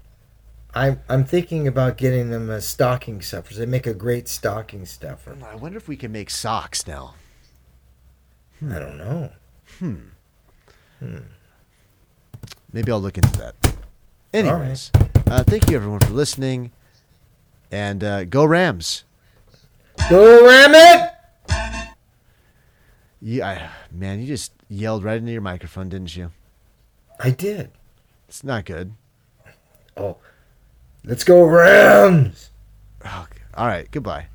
I'm I'm thinking about getting them as stocking stuffers. They make a great stocking stuffer. I wonder if we can make socks now. I don't know. Hmm. Hmm. Maybe I'll look into that. Anyways, uh, thank you everyone for listening, and uh, go Rams! Go ram it! Yeah, I, man, you just yelled right into your microphone, didn't you? I did. It's not good. Oh, let's go Rams! Oh, all right, goodbye.